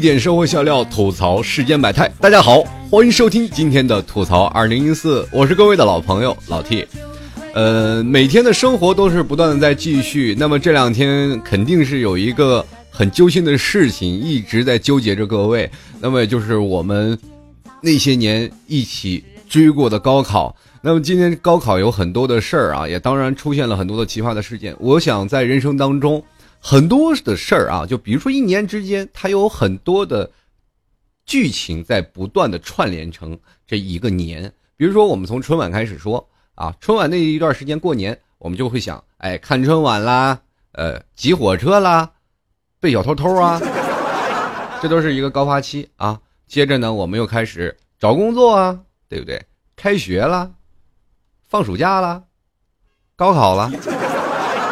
点生活笑料，吐槽世间百态。大家好，欢迎收听今天的吐槽二零一四，我是各位的老朋友老 T。呃，每天的生活都是不断的在继续，那么这两天肯定是有一个很揪心的事情一直在纠结着各位，那么就是我们那些年一起追过的高考。那么今天高考有很多的事儿啊，也当然出现了很多的奇葩的事件。我想在人生当中。很多的事儿啊，就比如说一年之间，它有很多的剧情在不断的串联成这一个年。比如说，我们从春晚开始说啊，春晚那一段时间过年，我们就会想，哎，看春晚啦，呃，挤火车啦，被小偷偷啊，这都是一个高发期啊。接着呢，我们又开始找工作啊，对不对？开学了，放暑假了，高考了。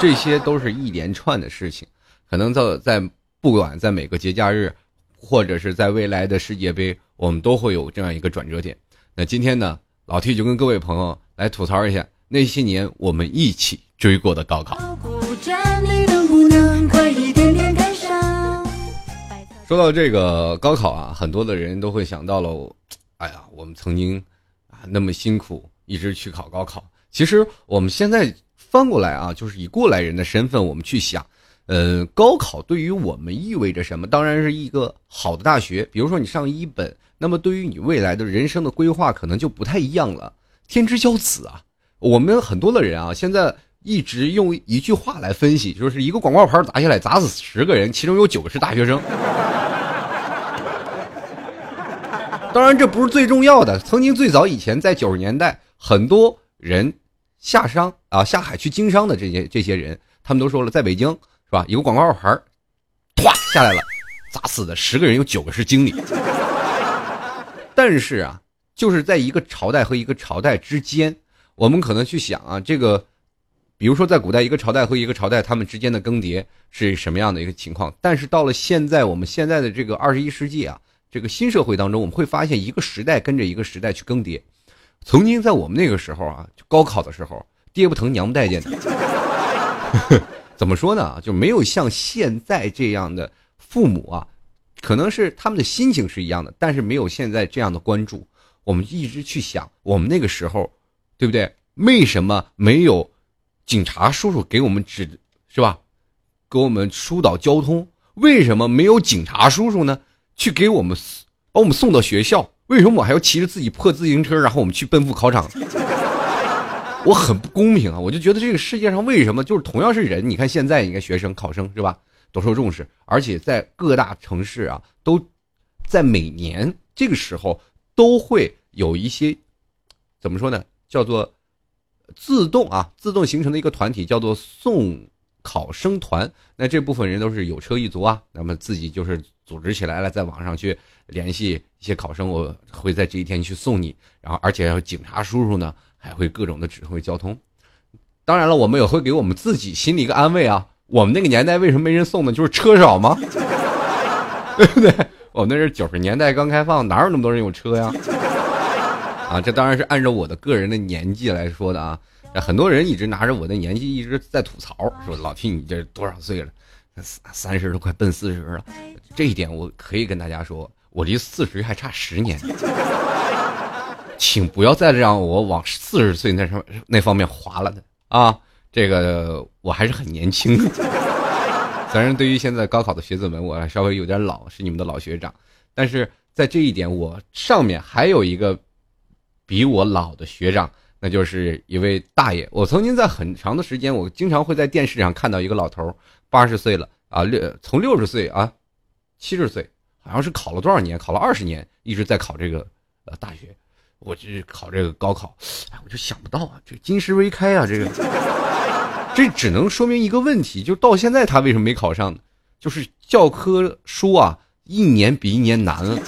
这些都是一连串的事情，可能在在不管在每个节假日，或者是在未来的世界杯，我们都会有这样一个转折点。那今天呢，老 T 就跟各位朋友来吐槽一下那些年我们一起追过的高考。说到这个高考啊，很多的人都会想到了，哎呀，我们曾经啊那么辛苦一直去考高考。其实我们现在。翻过来啊，就是以过来人的身份，我们去想，呃，高考对于我们意味着什么？当然是一个好的大学。比如说你上一本，那么对于你未来的人生的规划，可能就不太一样了。天之骄子啊，我们很多的人啊，现在一直用一句话来分析，就是一个广告牌砸下来，砸死十个人，其中有九个是大学生。当然这不是最重要的。曾经最早以前，在九十年代，很多人。下商啊，下海去经商的这些这些人，他们都说了，在北京是吧？有个广告牌儿，唰下来了，砸死的十个人有九个是经理。但是啊，就是在一个朝代和一个朝代之间，我们可能去想啊，这个，比如说在古代一个朝代和一个朝代他们之间的更迭是什么样的一个情况？但是到了现在，我们现在的这个二十一世纪啊，这个新社会当中，我们会发现一个时代跟着一个时代去更迭。曾经在我们那个时候啊，就高考的时候，爹不疼娘不待见的。怎么说呢？就没有像现在这样的父母啊，可能是他们的心情是一样的，但是没有现在这样的关注。我们一直去想，我们那个时候，对不对？为什么没有警察叔叔给我们指，是吧？给我们疏导交通？为什么没有警察叔叔呢？去给我们把我们送到学校？为什么我还要骑着自己破自行车，然后我们去奔赴考场？我很不公平啊！我就觉得这个世界上为什么就是同样是人？你看现在，你看学生、考生是吧，都受重视，而且在各大城市啊，都在每年这个时候都会有一些怎么说呢？叫做自动啊，自动形成的一个团体，叫做送考生团。那这部分人都是有车一族啊，那么自己就是组织起来了，在网上去。联系一些考生，我会在这一天去送你。然后，而且警察叔叔呢，还会各种的指挥交通。当然了，我们也会给我们自己心里一个安慰啊。我们那个年代为什么没人送呢？就是车少吗？对不对？我们那是九十年代刚开放，哪有那么多人有车呀？啊，这当然是按照我的个人的年纪来说的啊。很多人一直拿着我的年纪一直在吐槽，说老听你这多少岁了？三十都快奔四十了。这一点我可以跟大家说。我离四十还差十年，请不要再让我往四十岁那上那方面滑了的啊！这个我还是很年轻的，虽然对于现在高考的学子们，我稍微有点老，是你们的老学长，但是在这一点，我上面还有一个比我老的学长，那就是一位大爷。我曾经在很长的时间，我经常会在电视上看到一个老头，八十岁了啊，六从六十岁啊，七十岁。好像是考了多少年？考了二十年，一直在考这个呃大学。我就是考这个高考，哎，我就想不到啊，这金石为开啊，这个这只能说明一个问题，就到现在他为什么没考上呢？就是教科书啊，一年比一年难了，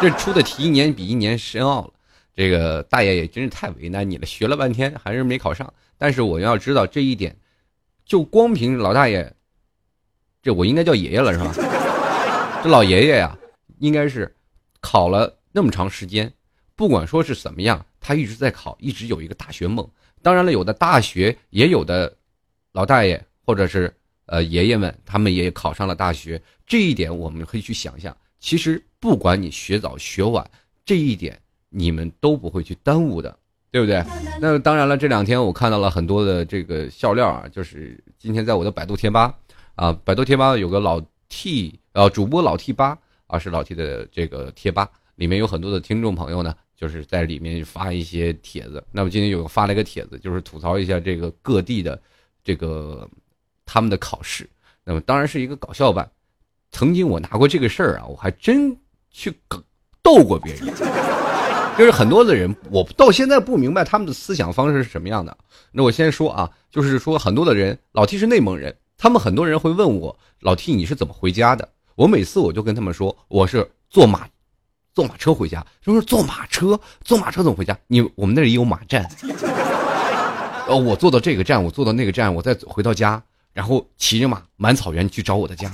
这出的题一年比一年深奥了。这个大爷也真是太为难你了，学了半天还是没考上。但是我要知道这一点，就光凭老大爷，这我应该叫爷爷了是吧？这老爷爷呀，应该是考了那么长时间，不管说是怎么样，他一直在考，一直有一个大学梦。当然了，有的大学也有的老大爷或者是呃爷爷们，他们也考上了大学。这一点我们可以去想象，其实不管你学早学晚，这一点你们都不会去耽误的，对不对？那当然了，这两天我看到了很多的这个笑料啊，就是今天在我的百度贴吧啊，百度贴吧有个老 T 呃主播老 T 八啊，是老 T 的这个贴吧，里面有很多的听众朋友呢，就是在里面发一些帖子。那么今天有发了一个帖子，就是吐槽一下这个各地的这个他们的考试。那么当然是一个搞笑版。曾经我拿过这个事儿啊，我还真去逗过别人。就是很多的人，我到现在不明白他们的思想方式是什么样的。那我先说啊，就是说很多的人，老 T 是内蒙人，他们很多人会问我，老 T 你是怎么回家的？我每次我就跟他们说，我是坐马，坐马车回家。就说坐马车，坐马车怎么回家？你我们那里有马站。呃，我坐到这个站，我坐到那个站，我再回到家，然后骑着马满草原去找我的家。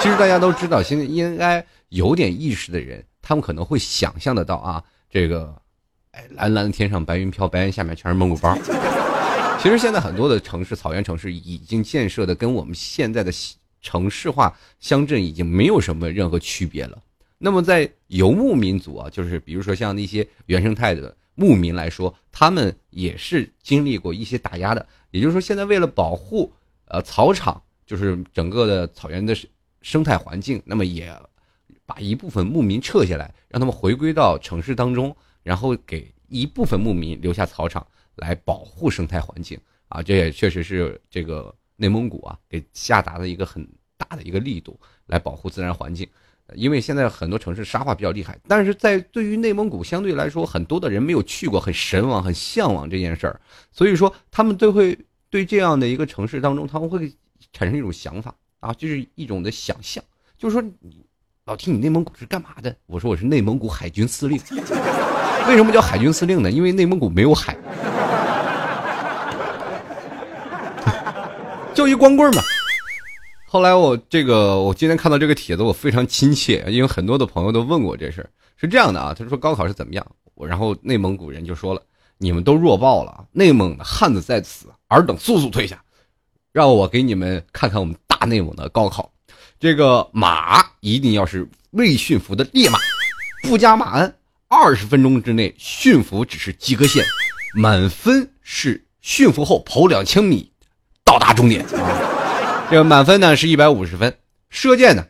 其实大家都知道，现在应该有点意识的人，他们可能会想象得到啊，这个，哎，蓝蓝的天上白云飘，白云下面全是蒙古包。其实现在很多的城市，草原城市已经建设的跟我们现在的城市化乡镇已经没有什么任何区别了。那么在游牧民族啊，就是比如说像那些原生态的牧民来说，他们也是经历过一些打压的。也就是说，现在为了保护呃草场，就是整个的草原的。生态环境，那么也把一部分牧民撤下来，让他们回归到城市当中，然后给一部分牧民留下草场来保护生态环境啊！这也确实是这个内蒙古啊给下达的一个很大的一个力度来保护自然环境。因为现在很多城市沙化比较厉害，但是在对于内蒙古相对来说，很多的人没有去过，很神往、很向往这件事儿，所以说他们都会对这样的一个城市当中，他们会产生一种想法。啊，就是一种的想象，就是说，你老听你内蒙古是干嘛的？我说我是内蒙古海军司令。为什么叫海军司令呢？因为内蒙古没有海，就一光棍嘛。后来我这个，我今天看到这个帖子，我非常亲切，因为很多的朋友都问过这事儿。是这样的啊，他说高考是怎么样？我然后内蒙古人就说了，你们都弱爆了，内蒙的汉子在此，尔等速速退下，让我给你们看看我们。大内蒙的高考，这个马一定要是未驯服的烈马，不加马鞍，二十分钟之内驯服只是及格线，满分是驯服后跑两千米到达终点。这个满分呢是一百五十分。射箭呢，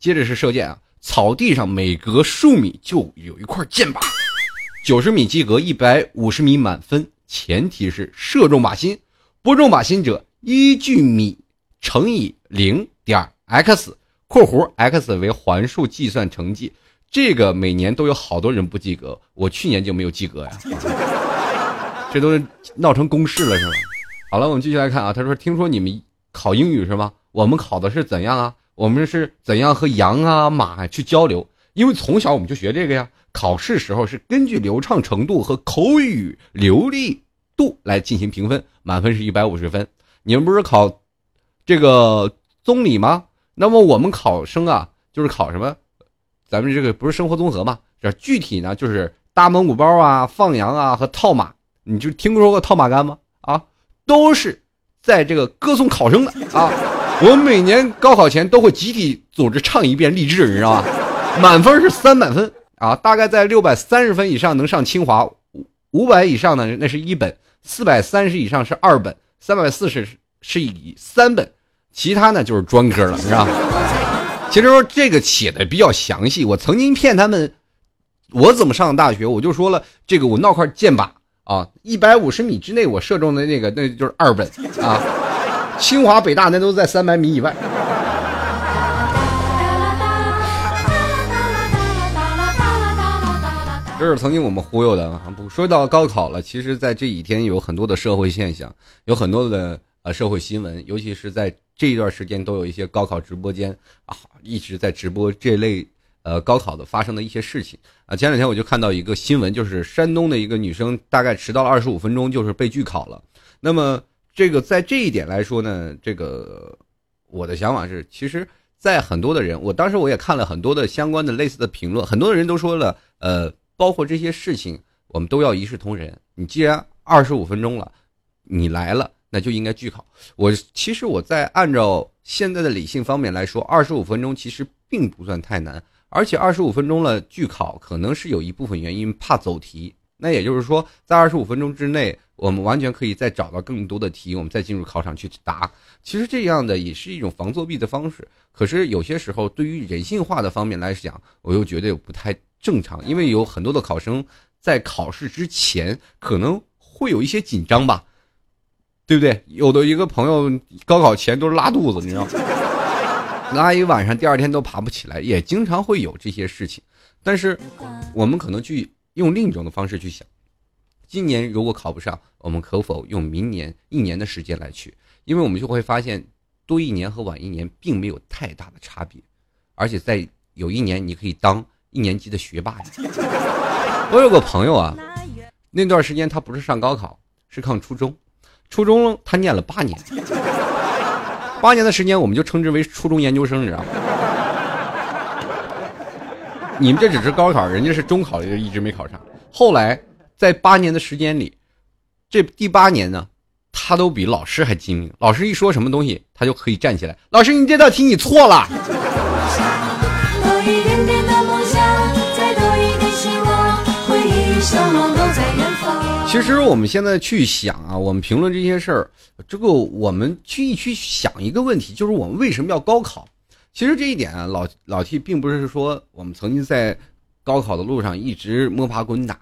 接着是射箭啊，草地上每隔数米就有一块箭靶，九十米及格，一百五十米满分，前提是射中靶心，不中靶心者依据米。乘以零点 x（ 括弧 x 为环数计算成绩），这个每年都有好多人不及格，我去年就没有及格呀。这都是闹成公式了是吗？好了，我们继续来看啊。他说：“听说你们考英语是吗？我们考的是怎样啊？我们是怎样和羊啊、马去交流？因为从小我们就学这个呀。考试时候是根据流畅程度和口语流利度来进行评分，满分是一百五十分。你们不是考？”这个综理吗？那么我们考生啊，就是考什么？咱们这个不是生活综合吗？这具体呢，就是搭蒙古包啊、放羊啊和套马。你就听说过套马杆吗？啊，都是在这个歌颂考生的啊。我们每年高考前都会集体组织唱一遍励志，你知道吧？满分是三百分啊，大概在六百三十分以上能上清华，五百以上呢那是一本，四百三十以上是二本，三百四十。是以三本，其他呢就是专科了，是吧？其实说这个写的比较详细。我曾经骗他们，我怎么上的大学？我就说了，这个我闹块箭靶啊，一百五十米之内我射中的那个，那就是二本啊。清华北大那都在三百米以外。这是曾经我们忽悠的啊。不说到高考了，其实，在这几天有很多的社会现象，有很多的。呃，社会新闻，尤其是在这一段时间，都有一些高考直播间啊，一直在直播这类呃高考的发生的一些事情啊。前两天我就看到一个新闻，就是山东的一个女生大概迟到了二十五分钟，就是被拒考了。那么这个在这一点来说呢，这个我的想法是，其实，在很多的人，我当时我也看了很多的相关的类似的评论，很多的人都说了，呃，包括这些事情，我们都要一视同仁。你既然二十五分钟了，你来了。那就应该拒考。我其实我在按照现在的理性方面来说，二十五分钟其实并不算太难，而且二十五分钟了拒考，可能是有一部分原因怕走题。那也就是说，在二十五分钟之内，我们完全可以再找到更多的题，我们再进入考场去答。其实这样的也是一种防作弊的方式。可是有些时候，对于人性化的方面来讲，我又觉得不太正常，因为有很多的考生在考试之前可能会有一些紧张吧，对不对？有的一个朋友高考前都是拉肚子，你知道吗？拉一晚上，第二天都爬不起来，也经常会有这些事情。但是我们可能去。用另一种的方式去想，今年如果考不上，我们可否用明年一年的时间来去？因为我们就会发现，多一年和晚一年并没有太大的差别，而且在有一年你可以当一年级的学霸呀。我有个朋友啊，那段时间他不是上高考，是上初中，初中他念了八年，八年的时间我们就称之为初中研究生，你知道吗？你们这只是高考，人家是中考一直没考上。后来在八年的时间里，这第八年呢，他都比老师还精明。老师一说什么东西，他就可以站起来。老师，你这道题你错了。其实我们现在去想啊，我们评论这些事儿，这个我们去一去想一个问题，就是我们为什么要高考？其实这一点啊，老老 T 并不是说我们曾经在高考的路上一直摸爬滚打，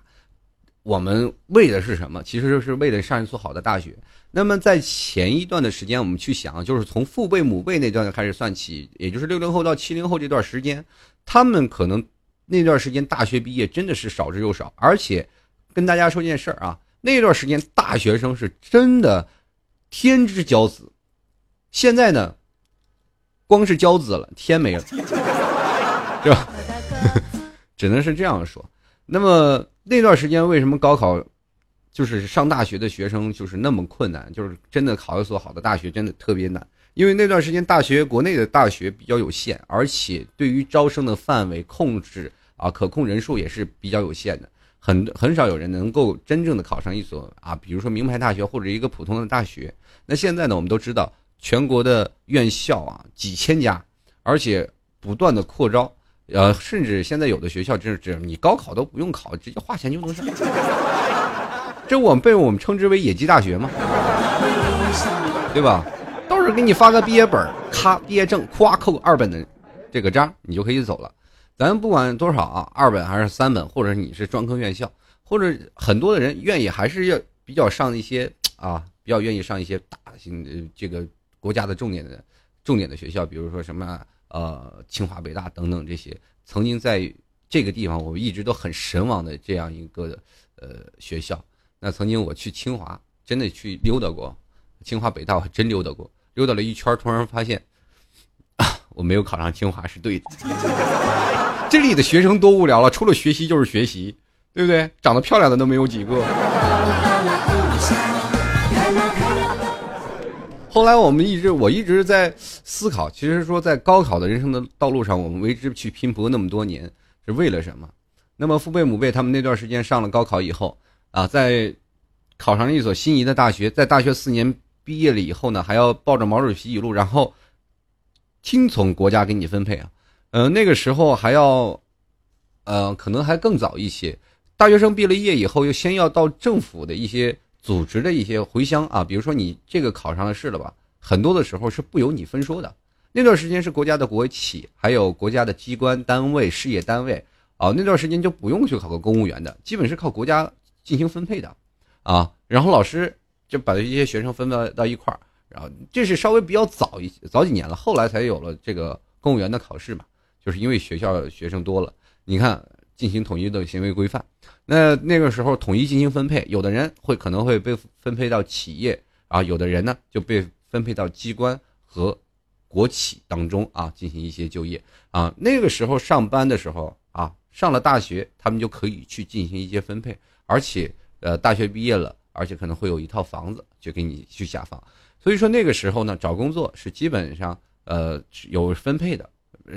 我们为的是什么？其实就是为了上一所好的大学。那么在前一段的时间，我们去想，就是从父辈母辈那段开始算起，也就是六零后到七零后这段时间，他们可能那段时间大学毕业真的是少之又少。而且跟大家说件事儿啊，那段时间大学生是真的天之骄子。现在呢？光是骄子了，天没了，是吧？只能是这样说。那么那段时间为什么高考，就是上大学的学生就是那么困难？就是真的考一所好的大学真的特别难，因为那段时间大学国内的大学比较有限，而且对于招生的范围控制啊，可控人数也是比较有限的，很很少有人能够真正的考上一所啊，比如说名牌大学或者一个普通的大学。那现在呢，我们都知道。全国的院校啊，几千家，而且不断的扩招，呃，甚至现在有的学校就是这，你高考都不用考，直接花钱就能上。这我们被我们称之为野鸡大学嘛，对吧？到时候给你发个毕业本，咔，毕业证，咵扣二本的这个章，你就可以走了。咱不管多少啊，二本还是三本，或者你是专科院校，或者很多的人愿意还是要比较上一些啊，比较愿意上一些大型的这个。国家的重点的、重点的学校，比如说什么呃清华、北大等等这些，曾经在这个地方我一直都很神往的这样一个呃学校。那曾经我去清华，真的去溜达过，清华、北大我还真溜达过，溜达了一圈，突然发现 我没有考上清华是对的。这里的学生多无聊了，除了学习就是学习，对不对？长得漂亮的都没有几个。后来我们一直，我一直在思考，其实说在高考的人生的道路上，我们为之去拼搏那么多年，是为了什么？那么父辈母辈他们那段时间上了高考以后啊，在考上了一所心仪的大学，在大学四年毕业了以后呢，还要抱着毛主席语录，然后听从国家给你分配啊。呃，那个时候还要，呃，可能还更早一些，大学生毕了业以后，又先要到政府的一些。组织的一些回乡啊，比如说你这个考上了试了吧，很多的时候是不由你分说的。那段时间是国家的国企，还有国家的机关单位、事业单位啊，那段时间就不用去考个公务员的，基本是靠国家进行分配的啊。然后老师就把这些学生分到到一块儿，然后这是稍微比较早一早几年了，后来才有了这个公务员的考试嘛，就是因为学校学生多了，你看进行统一的行为规范。那那个时候统一进行分配，有的人会可能会被分配到企业啊，有的人呢就被分配到机关和国企当中啊进行一些就业啊。那个时候上班的时候啊，上了大学，他们就可以去进行一些分配，而且呃大学毕业了，而且可能会有一套房子就给你去下放。所以说那个时候呢，找工作是基本上呃有分配的，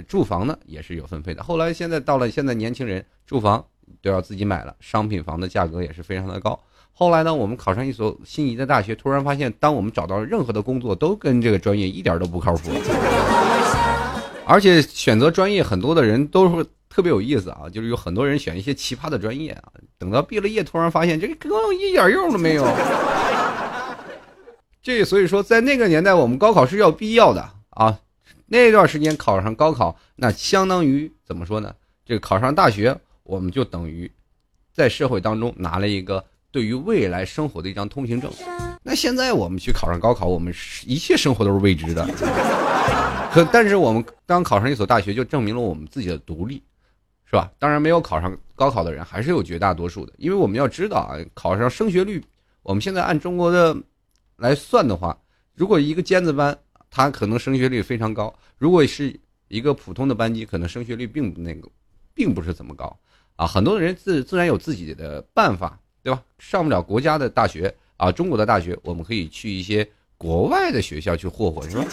住房呢也是有分配的。后来现在到了现在年轻人住房。都要自己买了，商品房的价格也是非常的高。后来呢，我们考上一所心仪的大学，突然发现，当我们找到任何的工作，都跟这个专业一点都不靠谱，而且选择专业很多的人都是特别有意思啊，就是有很多人选一些奇葩的专业啊，等到毕了业，突然发现这个根本一点用都没有。这所以说，在那个年代，我们高考是要必要的啊。那段时间考上高考，那相当于怎么说呢？这个考上大学，我们就等于在社会当中拿了一个对于未来生活的一张通行证。那现在我们去考上高考，我们一切生活都是未知的。可但是我们刚考上一所大学，就证明了我们自己的独立，是吧？当然，没有考上高考的人还是有绝大多数的，因为我们要知道啊，考上升学率，我们现在按中国的来算的话，如果一个尖子班，它可能升学率非常高；如果是一个普通的班级，可能升学率并不那个，并不是怎么高啊。很多人自自然有自己的办法，对吧？上不了国家的大学。啊，中国的大学，我们可以去一些国外的学校去霍霍，是吧？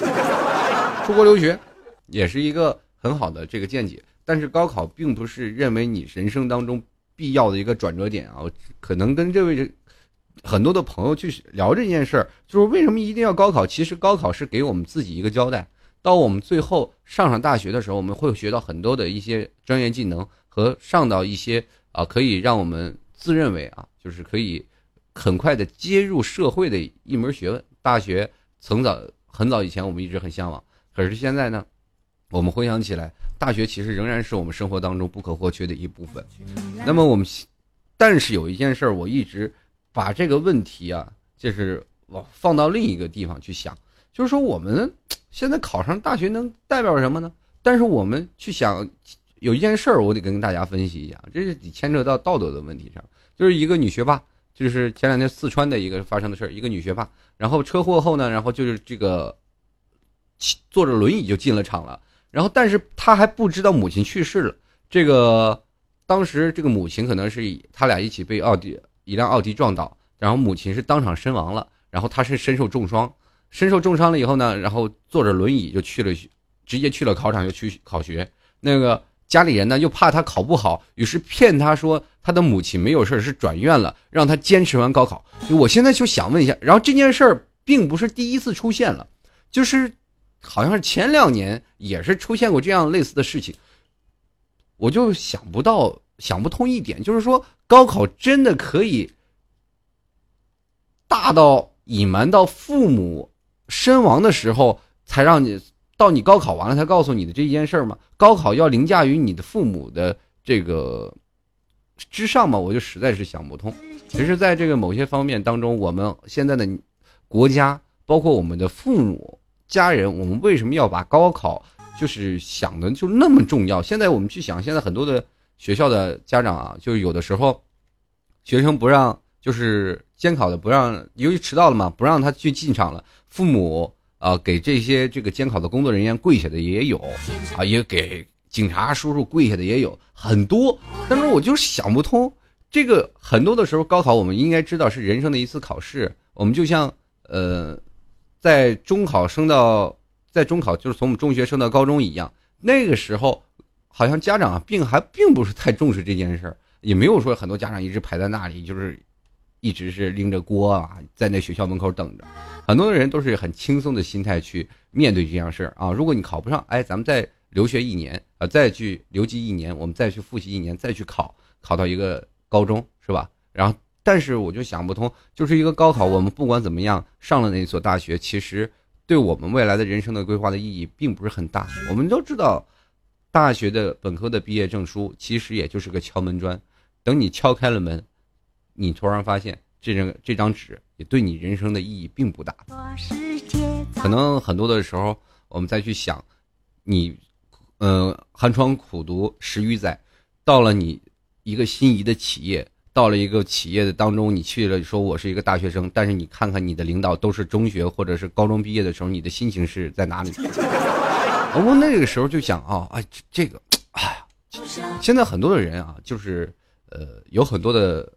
出国留学，也是一个很好的这个见解。但是高考并不是认为你人生当中必要的一个转折点啊。可能跟这位很多的朋友去聊这件事儿，就是为什么一定要高考？其实高考是给我们自己一个交代。到我们最后上上大学的时候，我们会学到很多的一些专业技能和上到一些啊，可以让我们自认为啊，就是可以。很快的接入社会的一门学问，大学从早很早以前我们一直很向往，可是现在呢，我们回想起来，大学其实仍然是我们生活当中不可或缺的一部分。那么我们，但是有一件事儿，我一直把这个问题啊，就是往放到另一个地方去想，就是说我们现在考上大学能代表什么呢？但是我们去想，有一件事儿，我得跟大家分析一下，这是牵扯到道德的问题上，就是一个女学霸。就是前两天四川的一个发生的事儿，一个女学霸，然后车祸后呢，然后就是这个坐着轮椅就进了厂了，然后但是她还不知道母亲去世了。这个当时这个母亲可能是他俩一起被奥迪一辆奥迪撞倒，然后母亲是当场身亡了，然后他是身受重伤，身受重伤了以后呢，然后坐着轮椅就去了，直接去了考场就去考学，那个。家里人呢又怕他考不好，于是骗他说他的母亲没有事是转院了，让他坚持完高考。我现在就想问一下，然后这件事儿并不是第一次出现了，就是好像是前两年也是出现过这样类似的事情。我就想不到想不通一点，就是说高考真的可以大到隐瞒到父母身亡的时候才让你。到你高考完了才告诉你的这一件事儿吗？高考要凌驾于你的父母的这个之上吗？我就实在是想不通。其实，在这个某些方面当中，我们现在的国家，包括我们的父母、家人，我们为什么要把高考就是想的就那么重要？现在我们去想，现在很多的学校的家长啊，就有的时候学生不让，就是监考的不让，由于迟到了嘛，不让他去进场了，父母。啊，给这些这个监考的工作人员跪下的也有，啊，也给警察叔叔跪下的也有很多。但是我就想不通，这个很多的时候，高考我们应该知道是人生的一次考试。我们就像呃，在中考升到在中考，就是从我们中学升到高中一样，那个时候好像家长，并还并不是太重视这件事儿，也没有说很多家长一直排在那里，就是。一直是拎着锅啊，在那学校门口等着，很多的人都是很轻松的心态去面对这件事儿啊。如果你考不上，哎，咱们再留学一年啊，再去留级一年，我们再去复习一年，再去考，考到一个高中，是吧？然后，但是我就想不通，就是一个高考，我们不管怎么样上了那所大学，其实对我们未来的人生的规划的意义并不是很大。我们都知道，大学的本科的毕业证书其实也就是个敲门砖，等你敲开了门。你突然发现，这张这张纸也对你人生的意义并不大。可能很多的时候，我们再去想，你，呃，寒窗苦读十余载，到了你一个心仪的企业，到了一个企业的当中，你去了，说我是一个大学生，但是你看看你的领导都是中学或者是高中毕业的时候，你的心情是在哪里？我那个时候就想啊，哎，这个，哎呀，现在很多的人啊，就是呃，有很多的。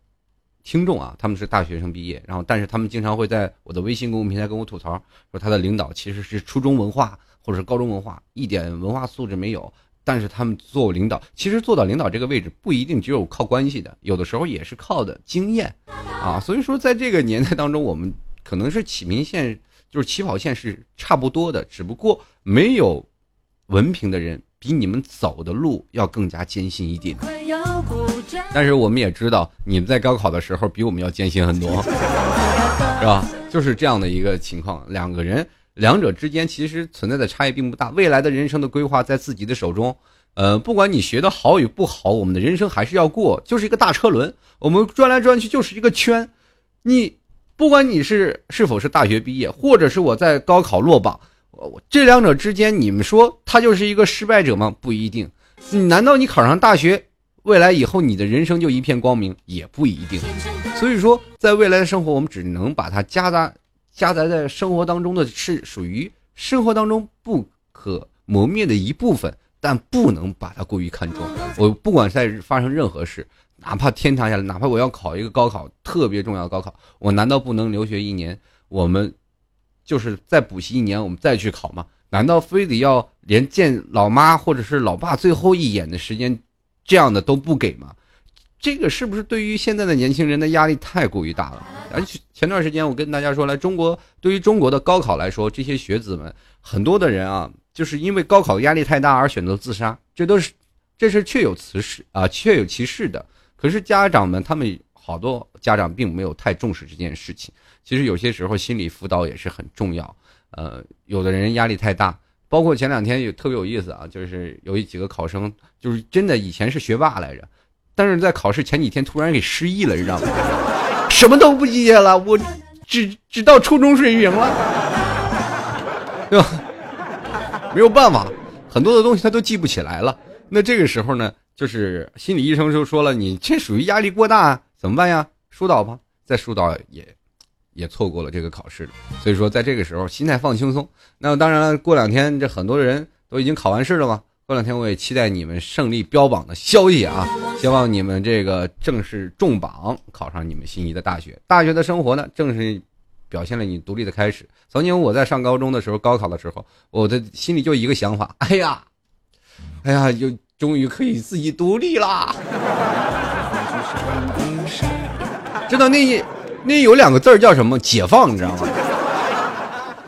听众啊，他们是大学生毕业，然后但是他们经常会在我的微信公众平台跟我吐槽，说他的领导其实是初中文化或者是高中文化，一点文化素质没有。但是他们做领导，其实做到领导这个位置不一定只有靠关系的，有的时候也是靠的经验啊。所以说，在这个年代当中，我们可能是起名线，就是起跑线是差不多的，只不过没有文凭的人比你们走的路要更加艰辛一点。但是我们也知道，你们在高考的时候比我们要艰辛很多，是吧？就是这样的一个情况，两个人两者之间其实存在的差异并不大。未来的人生的规划在自己的手中，呃，不管你学的好与不好，我们的人生还是要过，就是一个大车轮，我们转来转去就是一个圈。你不管你是是否是大学毕业，或者是我在高考落榜，我这两者之间，你们说他就是一个失败者吗？不一定。难道你考上大学？未来以后你的人生就一片光明也不一定，所以说在未来的生活，我们只能把它夹杂夹杂在生活当中的是属于生活当中不可磨灭的一部分，但不能把它过于看重。我不管在发生任何事，哪怕天塌下来，哪怕我要考一个高考特别重要的高考，我难道不能留学一年？我们就是再补习一年，我们再去考吗？难道非得要连见老妈或者是老爸最后一眼的时间？这样的都不给吗？这个是不是对于现在的年轻人的压力太过于大了？而且前段时间我跟大家说，来中国对于中国的高考来说，这些学子们很多的人啊，就是因为高考压力太大而选择自杀，这都是这是确有此事啊，确有其事的。可是家长们他们好多家长并没有太重视这件事情。其实有些时候心理辅导也是很重要。呃，有的人压力太大。包括前两天也特别有意思啊，就是有几个考生，就是真的以前是学霸来着，但是在考试前几天突然给失忆了，你知道吗？什么都不记得了，我只只到初中水平了，对吧？没有办法，很多的东西他都记不起来了。那这个时候呢，就是心理医生就说了，你这属于压力过大，怎么办呀？疏导吧，再疏导也。也错过了这个考试所以说在这个时候心态放轻松。那当然了，过两天这很多人都已经考完试了嘛。过两天我也期待你们胜利标榜的消息啊！希望你们这个正式中榜，考上你们心仪的大学。大学的生活呢，正是表现了你独立的开始。曾经我在上高中的时候，高考的时候，我的心里就一个想法：哎呀，哎呀，就终于可以自己独立啦！知道那。那有两个字叫什么？解放，你知道吗？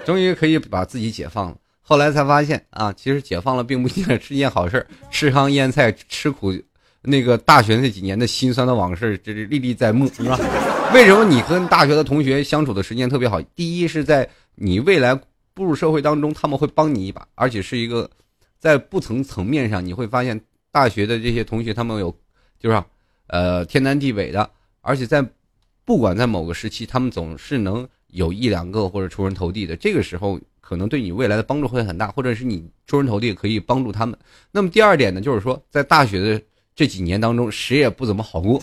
终于可以把自己解放了。后来才发现啊，其实解放了并不一定是一件好事。吃糠咽菜，吃苦，那个大学那几年的辛酸的往事，这是历历在目，是吧？为什么你跟大学的同学相处的时间特别好？第一是在你未来步入社会当中，他们会帮你一把，而且是一个在不同层面上，你会发现大学的这些同学他们有，就是呃天南地北的，而且在。不管在某个时期，他们总是能有一两个或者出人头地的，这个时候可能对你未来的帮助会很大，或者是你出人头地可以帮助他们。那么第二点呢，就是说在大学的这几年当中，谁也不怎么好过，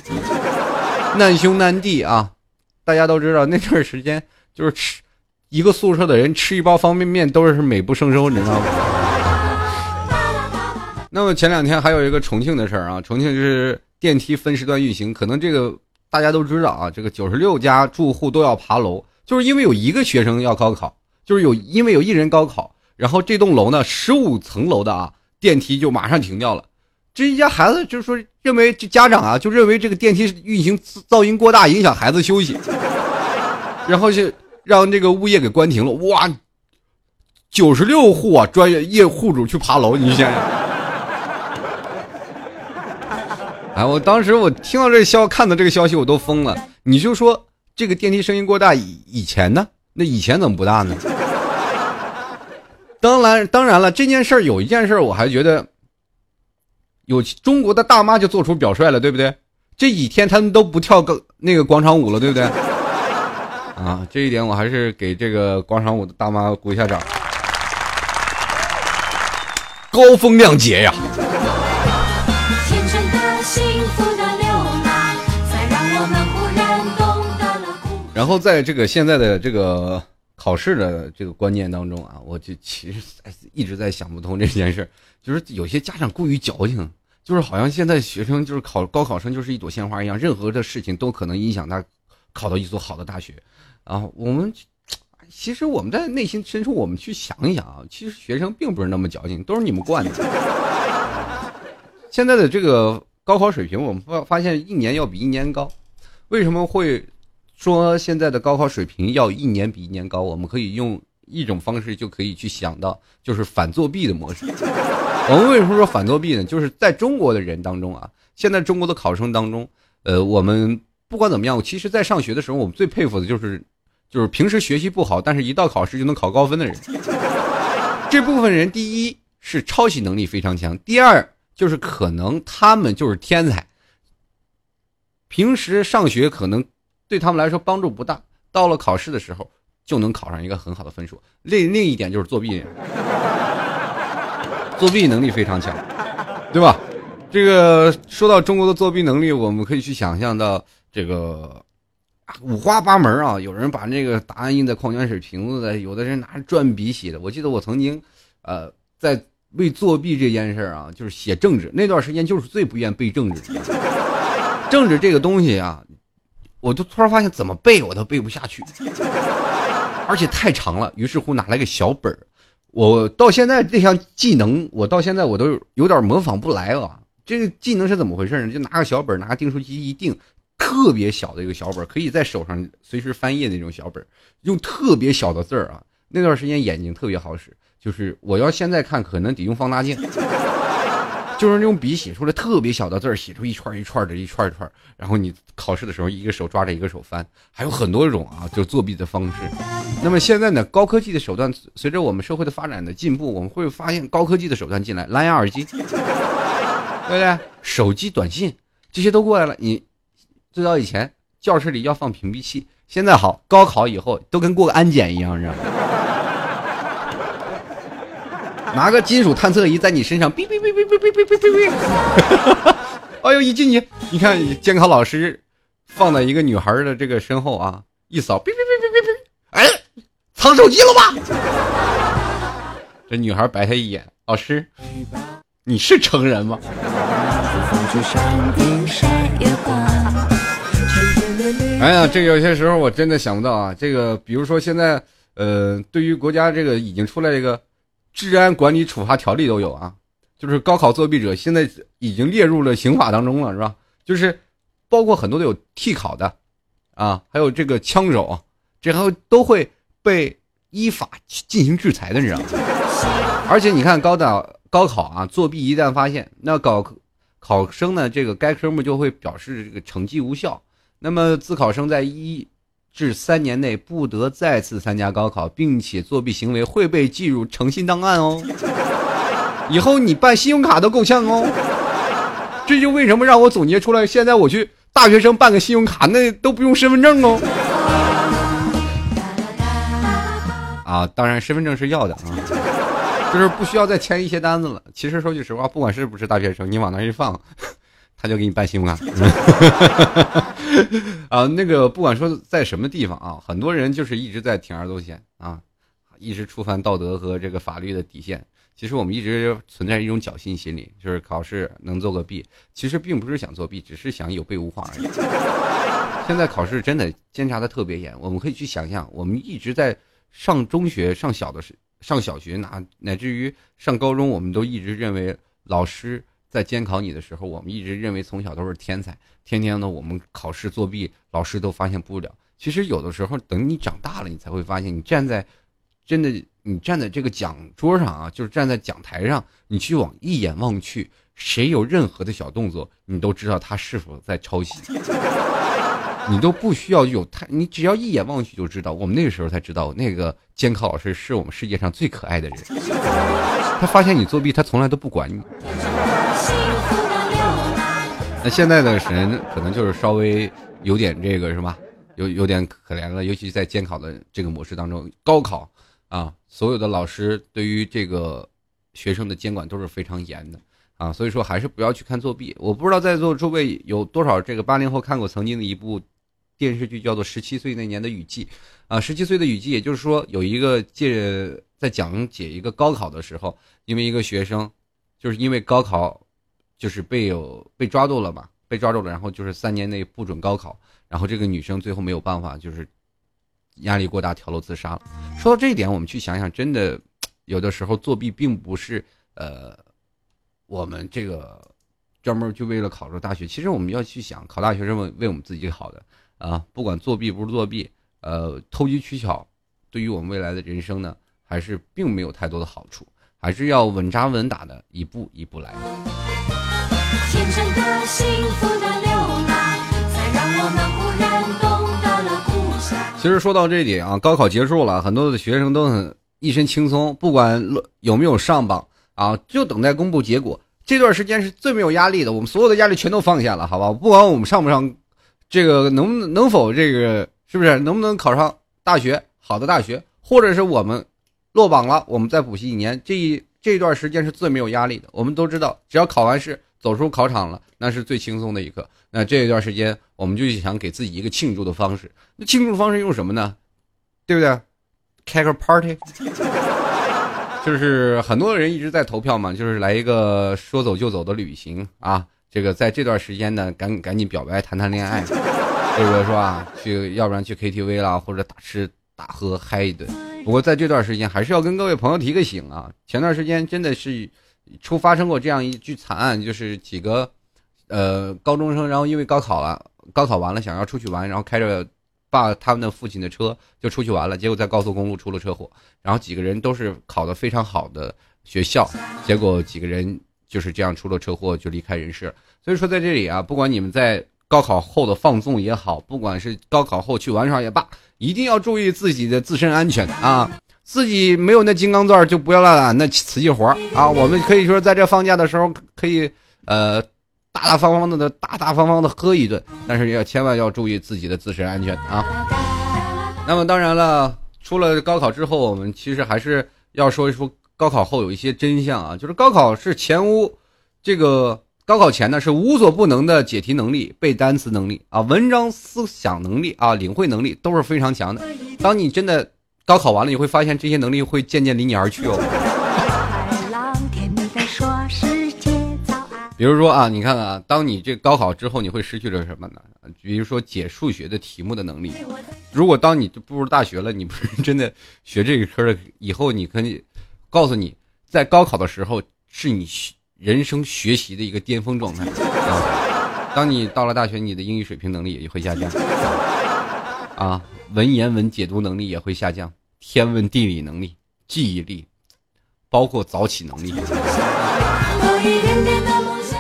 难兄难弟啊！大家都知道那段时间就是吃一个宿舍的人吃一包方便面都是美不胜收，你知道吗？那么前两天还有一个重庆的事儿啊，重庆就是电梯分时段运行，可能这个。大家都知道啊，这个九十六家住户都要爬楼，就是因为有一个学生要高考，就是有因为有一人高考，然后这栋楼呢十五层楼的啊电梯就马上停掉了。这一家孩子就说认为这家长啊就认为这个电梯运行噪音过大，影响孩子休息，然后就让这个物业给关停了。哇，九十六户啊专业业户主去爬楼，你想想。哎，我当时我听到这个消看到这个消息我都疯了。你就说这个电梯声音过大，以以前呢？那以前怎么不大呢？当然，当然了，这件事儿有一件事我还觉得有中国的大妈就做出表率了，对不对？这几天他们都不跳个那个广场舞了，对不对？啊，这一点我还是给这个广场舞的大妈鼓一下掌，高风亮节呀！然后在这个现在的这个考试的这个观念当中啊，我就其实一直在想不通这件事就是有些家长过于矫情，就是好像现在学生就是考高考生就是一朵鲜花一样，任何的事情都可能影响他考到一所好的大学。啊，我们 其实我们在内心深处，我们去想一想啊，其实学生并不是那么矫情，都是你们惯的。现在的这个高考水平，我们发发现一年要比一年高，为什么会？说现在的高考水平要一年比一年高，我们可以用一种方式就可以去想到，就是反作弊的模式。我们为什么说反作弊呢？就是在中国的人当中啊，现在中国的考生当中，呃，我们不管怎么样，其实，在上学的时候，我们最佩服的就是，就是平时学习不好，但是一到考试就能考高分的人。这部分人，第一是抄袭能力非常强，第二就是可能他们就是天才。平时上学可能对他们来说帮助不大，到了考试的时候就能考上一个很好的分数。另另一点就是作弊，作弊能力非常强，对吧？这个说到中国的作弊能力，我们可以去想象到这个五花八门啊。有人把那个答案印在矿泉水瓶子的，有的人拿着转笔写的。我记得我曾经，呃，在为作弊这件事啊，就是写政治那段时间，就是最不愿背政治。政治这个东西啊，我就突然发现怎么背我都背不下去，而且太长了。于是乎拿了个小本儿，我到现在这项技能，我到现在我都有点模仿不来啊。这个技能是怎么回事呢？就拿个小本儿，拿个订书机一订，特别小的一个小本儿，可以在手上随时翻页那种小本儿，用特别小的字儿啊。那段时间眼睛特别好使，就是我要现在看可能得用放大镜。就是用笔写出来特别小的字儿，写出一串一串的，一串一串。然后你考试的时候，一个手抓着，一个手翻，还有很多种啊，就作弊的方式。那么现在呢，高科技的手段，随着我们社会的发展的进步，我们会发现高科技的手段进来，蓝牙耳机，对不对？手机短信这些都过来了。你最早以前教室里要放屏蔽器，现在好，高考以后都跟过个安检一样，知道吗？拿个金属探测仪在你身上，哔哔哔哔哔哔哔哔哔，哎呦！一进去，你看监考老师放在一个女孩的这个身后啊，一扫，哔哔哔哔哔哔，哎，藏手机了吧？这女孩白他一眼，老师，你是成人吗？哎呀，这有些时候我真的想不到啊。这个，比如说现在，呃，对于国家这个已经出来这个。治安管理处罚条例都有啊，就是高考作弊者现在已经列入了刑法当中了，是吧？就是包括很多都有替考的，啊，还有这个枪手，这还都会被依法进行制裁的，你知道吗？而且你看高考高考啊，作弊一旦发现，那考考生呢，这个该科目就会表示这个成绩无效，那么自考生在一。至三年内不得再次参加高考，并且作弊行为会被记入诚信档案哦。以后你办信用卡都够呛哦。这就为什么让我总结出来，现在我去大学生办个信用卡，那都不用身份证哦。啊，当然身份证是要的啊，就是不需要再签一些单子了。其实说句实话，不管是不是大学生，你往那一放。他就给你办信用卡，啊，那个不管说在什么地方啊，很多人就是一直在铤而走险啊，一直触犯道德和这个法律的底线。其实我们一直存在一种侥幸心理，就是考试能做个弊，其实并不是想作弊，只是想有备无患而已。现在考试真的监察的特别严，我们可以去想象，我们一直在上中学、上小的时、上小学，哪乃至于上高中，我们都一直认为老师。在监考你的时候，我们一直认为从小都是天才，天天呢我们考试作弊，老师都发现不了。其实有的时候，等你长大了，你才会发现，你站在真的你站在这个讲桌上啊，就是站在讲台上，你去往一眼望去，谁有任何的小动作，你都知道他是否在抄袭。你都不需要有太，你只要一眼望去就知道。我们那个时候才知道，那个监考老师是我们世界上最可爱的人。他发现你作弊，他从来都不管你。那现在的人可能就是稍微有点这个是吧？有有点可怜了，尤其在监考的这个模式当中，高考啊，所有的老师对于这个学生的监管都是非常严的啊，所以说还是不要去看作弊。我不知道在座诸位有多少这个八零后看过曾经的一部电视剧，叫做《十七岁那年的雨季》啊，《十七岁的雨季》，也就是说有一个借在讲解一个高考的时候，因为一个学生就是因为高考。就是被有被抓住了嘛，被抓住了，然后就是三年内不准高考，然后这个女生最后没有办法，就是压力过大跳楼自杀了。说到这一点，我们去想想，真的有的时候作弊并不是呃我们这个专门就为了考入大学，其实我们要去想，考大学是为为我们自己好的啊，不管作弊不是作弊，呃，投机取巧，对于我们未来的人生呢，还是并没有太多的好处。还是要稳扎稳打的一步一步来。天真的幸福的流浪，才让我们忽然懂得了故乡。其实说到这点啊，高考结束了，很多的学生都很一身轻松，不管有没有上榜啊，就等待公布结果。这段时间是最没有压力的，我们所有的压力全都放下了，好吧？不管我们上不上，这个能能否这个是不是能不能考上大学，好的大学，或者是我们落榜了，我们再补习一年，这一这段时间是最没有压力的。我们都知道，只要考完试。走出考场了，那是最轻松的一刻。那这一段时间，我们就想给自己一个庆祝的方式。那庆祝方式用什么呢？对不对？开个 party，就是很多人一直在投票嘛，就是来一个说走就走的旅行啊。这个在这段时间呢，赶赶紧表白，谈谈恋爱，这个是吧？去，要不然去 KTV 啦，或者大吃大喝嗨一顿。不过在这段时间，还是要跟各位朋友提个醒啊。前段时间真的是。出发生过这样一句惨案，就是几个，呃，高中生，然后因为高考了，高考完了想要出去玩，然后开着爸他们的父亲的车就出去玩了，结果在高速公路出了车祸，然后几个人都是考得非常好的学校，结果几个人就是这样出了车祸就离开人世。所以说在这里啊，不管你们在高考后的放纵也好，不管是高考后去玩耍也罢，一定要注意自己的自身安全啊。自己没有那金刚钻，就不要揽那瓷器活啊！我们可以说在这放假的时候，可以呃大大方方的、大大方方的喝一顿，但是要千万要注意自己的自身安全啊！那么当然了，出了高考之后，我们其实还是要说一说高考后有一些真相啊，就是高考是前无这个高考前呢是无所不能的解题能力、背单词能力啊、文章思想能力啊、领会能力都是非常强的。当你真的。高考完了，你会发现这些能力会渐渐离你而去哦。比如说啊，你看啊，当你这高考之后，你会失去了什么呢？比如说解数学的题目的能力。如果当你步入大学了，你不是真的学这个科的，以后你可以告诉你，在高考的时候是你人生学习的一个巅峰状态。当你到了大学，你的英语水平能力也会下降。啊。文言文解读能力也会下降，天文地理能力、记忆力，包括早起能力，对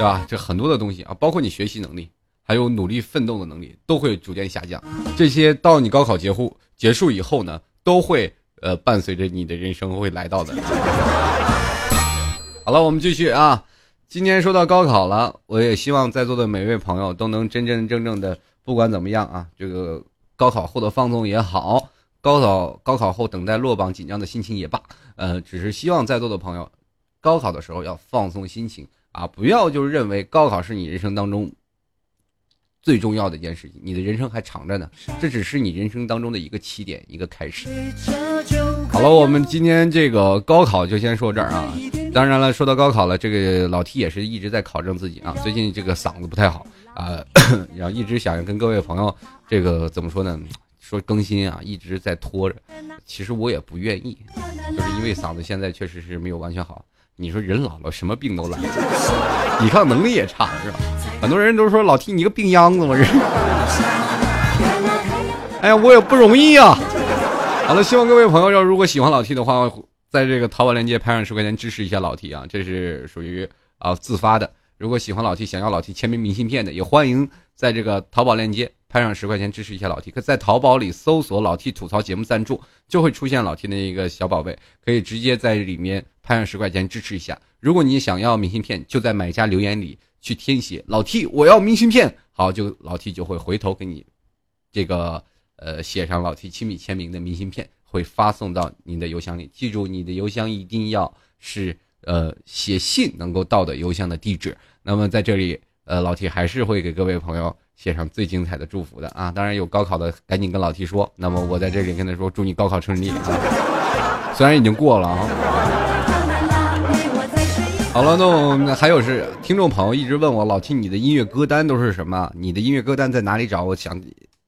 吧？这很多的东西啊，包括你学习能力，还有努力奋斗的能力，都会逐渐下降。这些到你高考结束结束以后呢，都会呃伴随着你的人生会来到的。好了，我们继续啊。今天说到高考了，我也希望在座的每位朋友都能真真正正的，不管怎么样啊，这个。高考后的放纵也好，高考高考后等待落榜紧张的心情也罢，呃，只是希望在座的朋友，高考的时候要放松心情啊，不要就是认为高考是你人生当中最重要的一件事情，你的人生还长着呢，这只是你人生当中的一个起点，一个开始。好了，我们今天这个高考就先说这儿啊。当然了，说到高考了，这个老 T 也是一直在考证自己啊，最近这个嗓子不太好。啊，然后一直想跟各位朋友，这个怎么说呢？说更新啊，一直在拖着。其实我也不愿意，就是因为嗓子现在确实是没有完全好。你说人老了，什么病都来，抵抗能力也差，是吧？很多人都说老 T 你个病秧子嘛，这。哎呀，我也不容易啊。好了，希望各位朋友要如果喜欢老 T 的话，在这个淘宝链接拍上十块钱支持一下老 T 啊，这是属于啊自发的。如果喜欢老 T，想要老 T 签名明信片的，也欢迎在这个淘宝链接拍上十块钱支持一下老 T。可在淘宝里搜索“老 T 吐槽节目赞助”，就会出现老 T 的一个小宝贝，可以直接在里面拍上十块钱支持一下。如果你想要明信片，就在买家留言里去填写“老 T 我要明信片”，好，就老 T 就会回头给你这个呃写上老 T 亲笔签名的明信片，会发送到您的邮箱里。记住，你的邮箱一定要是呃写信能够到的邮箱的地址。那么在这里，呃，老 T 还是会给各位朋友写上最精彩的祝福的啊！当然有高考的，赶紧跟老 T 说。那么我在这里跟他说，祝你高考顺利啊！虽然已经过了啊。好了，那我们还有是听众朋友一直问我，老 T 你的音乐歌单都是什么？你的音乐歌单在哪里找？我想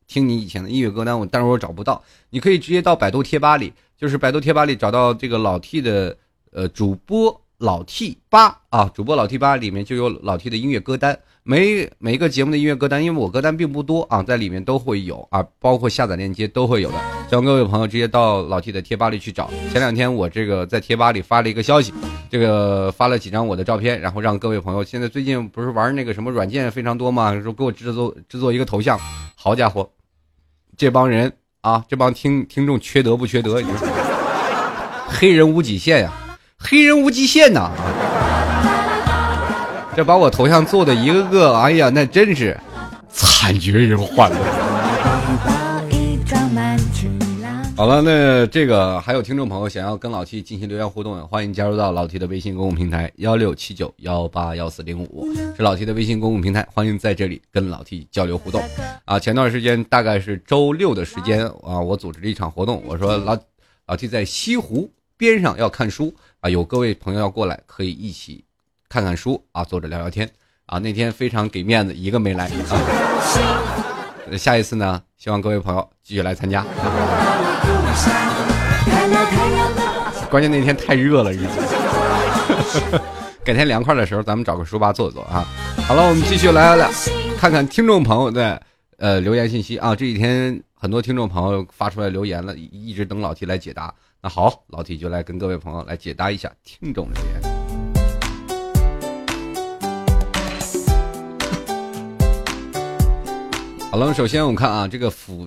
听你以前的音乐歌单，我但是我找不到。你可以直接到百度贴吧里，就是百度贴吧里找到这个老 T 的呃主播老 T 八啊，主播老 T 八里面就有老 T 的音乐歌单，每每一个节目的音乐歌单，因为我歌单并不多啊，在里面都会有啊，包括下载链接都会有的，希望各位朋友直接到老 T 的贴吧里去找。前两天我这个在贴吧里发了一个消息，这个发了几张我的照片，然后让各位朋友，现在最近不是玩那个什么软件非常多嘛，说给我制作制作一个头像，好家伙，这帮人啊，这帮听听众缺德不缺德？你说，黑人无极限呀！黑人无极限呐！这把我头像做的一个个，哎呀，那真是惨绝人寰了。好了，那这个还有听众朋友想要跟老 T 进行留言互动，欢迎加入到老 T 的微信公共平台幺六七九幺八幺四零五，是老 T 的微信公共平台，欢迎在这里跟老 T 交流互动。啊，前段时间大概是周六的时间啊，我组织了一场活动，我说老老 T 在西湖边上要看书。啊，有各位朋友要过来，可以一起看看书啊，坐着聊聊天啊。那天非常给面子，一个没来啊。下一次呢，希望各位朋友继续来参加。关键那天太热了，已经。改天凉快的时候，咱们找个书吧坐坐啊。好了，我们继续来来看看听众朋友的呃留言信息啊。这几天很多听众朋友发出来留言了，一直等老 T 来解答。那好，老 T 就来跟各位朋友来解答一下听众留言。好了，首先我们看啊，这个斧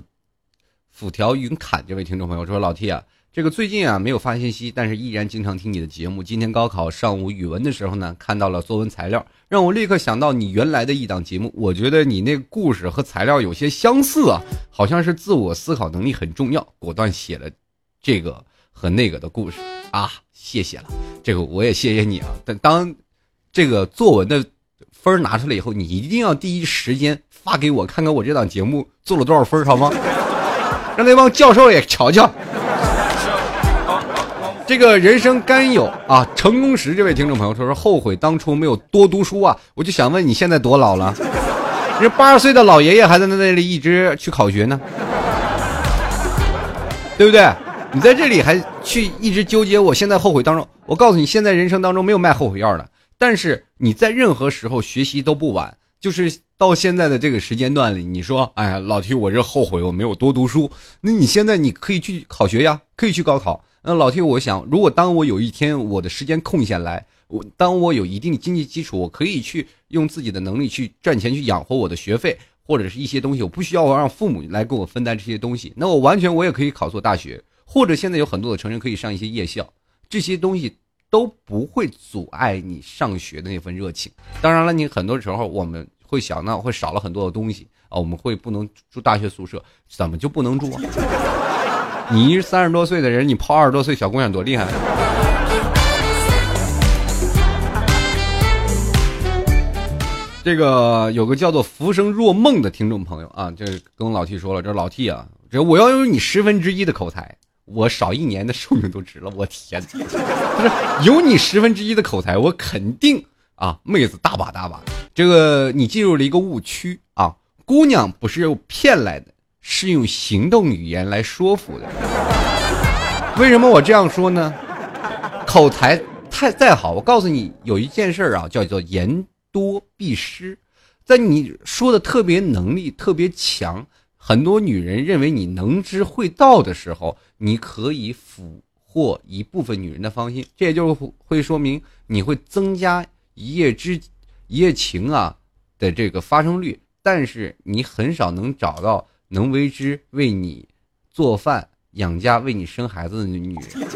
斧条云侃这位听众朋友说：“老 T 啊，这个最近啊没有发信息，但是依然经常听你的节目。今天高考上午语文的时候呢，看到了作文材料，让我立刻想到你原来的一档节目。我觉得你那故事和材料有些相似啊，好像是自我思考能力很重要，果断写了这个。”和那个的故事啊，谢谢了，这个我也谢谢你啊。等当这个作文的分拿出来以后，你一定要第一时间发给我，看看我这档节目做了多少分，好吗？让那帮教授也瞧瞧。这个人生甘有啊，成功时这位听众朋友他说后悔当初没有多读书啊。我就想问你现在多老了？人八十岁的老爷爷还在那里一直去考学呢，对不对？你在这里还去一直纠结，我现在后悔当中。我告诉你，现在人生当中没有卖后悔药的。但是你在任何时候学习都不晚，就是到现在的这个时间段里，你说，哎呀，老提我这后悔我没有多读书。那你现在你可以去考学呀，可以去高考。那老提，我想，如果当我有一天我的时间空下来，我当我有一定经济基础，我可以去用自己的能力去赚钱，去养活我的学费或者是一些东西，我不需要让父母来给我分担这些东西，那我完全我也可以考做大学。或者现在有很多的成人可以上一些夜校，这些东西都不会阻碍你上学的那份热情。当然了，你很多时候我们会想，那会少了很多的东西啊，我们会不能住大学宿舍，怎么就不能住啊？你一三十多岁的人，你泡二十多岁小姑娘多厉害！这个有个叫做“浮生若梦”的听众朋友啊，这跟老 T 说了，这老 T 啊，这我要有你十分之一的口才。我少一年的寿命都值了，我天！不是有你十分之一的口才，我肯定啊，妹子大把大把。这个你进入了一个误区啊，姑娘不是用骗来的，是用行动语言来说服的。为什么我这样说呢？口才太再好，我告诉你，有一件事啊，叫做言多必失，在你说的特别能力特别强。很多女人认为你能知会道的时候，你可以俘获一部分女人的芳心，这也就是会说明你会增加一夜之一夜情啊的这个发生率，但是你很少能找到能为之为你做饭养家、为你生孩子的女人，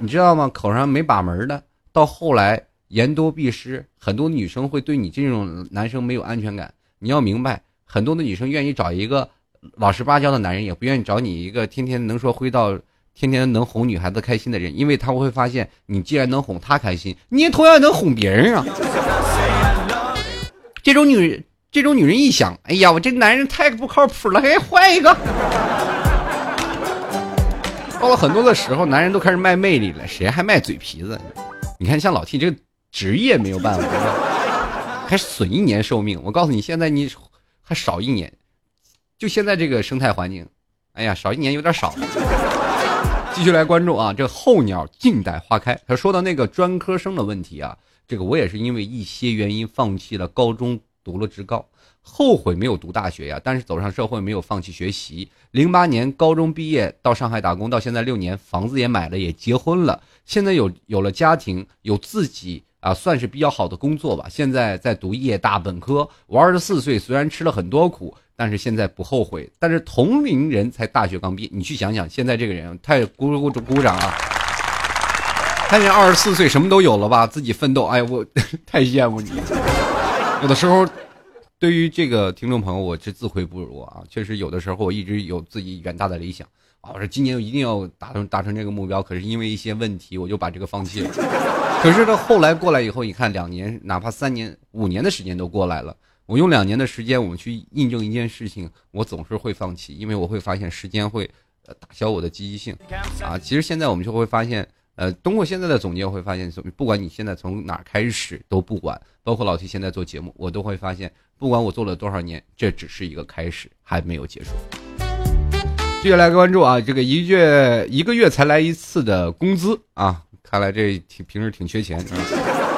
你知道吗？口上没把门的，到后来言多必失，很多女生会对你这种男生没有安全感，你要明白。很多的女生愿意找一个老实巴交的男人，也不愿意找你一个天天能说会道、天天能哄女孩子开心的人，因为他会发现，你既然能哄她开心，你也同样能哄别人啊。这种女人，这种女人一想，哎呀，我这男人太不靠谱了，还换一个。到了很多的时候，男人都开始卖魅力了，谁还卖嘴皮子？你看，像老 T 这个职业没有办法，还损一年寿命。我告诉你，现在你。还少一年，就现在这个生态环境，哎呀，少一年有点少。继续来关注啊，这候鸟静待花开。他说到那个专科生的问题啊，这个我也是因为一些原因放弃了高中，读了职高，后悔没有读大学呀。但是走上社会没有放弃学习。零八年高中毕业到上海打工，到现在六年，房子也买了，也结婚了，现在有有了家庭，有自己啊，算是比较好的工作吧。现在在读夜大本科。我二十四岁，虽然吃了很多苦。但是现在不后悔，但是同龄人才大学刚毕业，你去想想，现在这个人太鼓鼓鼓掌啊！看见二十四岁什么都有了吧，自己奋斗，哎我 太羡慕你。有的时候，对于这个听众朋友，我是自愧不如啊。确实，有的时候我一直有自己远大的理想啊，我说今年一定要达成达成这个目标，可是因为一些问题，我就把这个放弃了。可是呢，后来过来以后，你看两年，哪怕三年、五年的时间都过来了。我用两年的时间，我们去印证一件事情，我总是会放弃，因为我会发现时间会，呃，打消我的积极性，啊，其实现在我们就会发现，呃，通过现在的总结，会发现，不管你现在从哪开始都不管，包括老 T 现在做节目，我都会发现，不管我做了多少年，这只是一个开始，还没有结束。继续来关注啊，这个一月一个月才来一次的工资啊，看来这挺平时挺缺钱啊。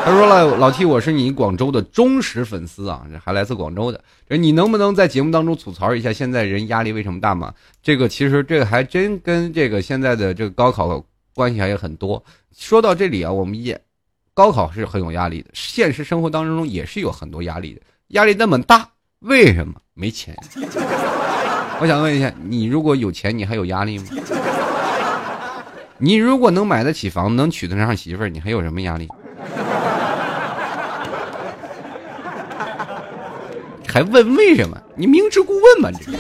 他说了：“老 T，我是你广州的忠实粉丝啊，还来自广州的。这你能不能在节目当中吐槽一下现在人压力为什么大嘛？这个其实这个还真跟这个现在的这个高考关系还有很多。说到这里啊，我们也高考是很有压力的，现实生活当中也是有很多压力的。压力那么大，为什么没钱？我想问一下，你如果有钱，你还有压力吗？你如果能买得起房，能娶得上媳妇儿，你还有什么压力？”还问为什么？你明知故问嘛？这个。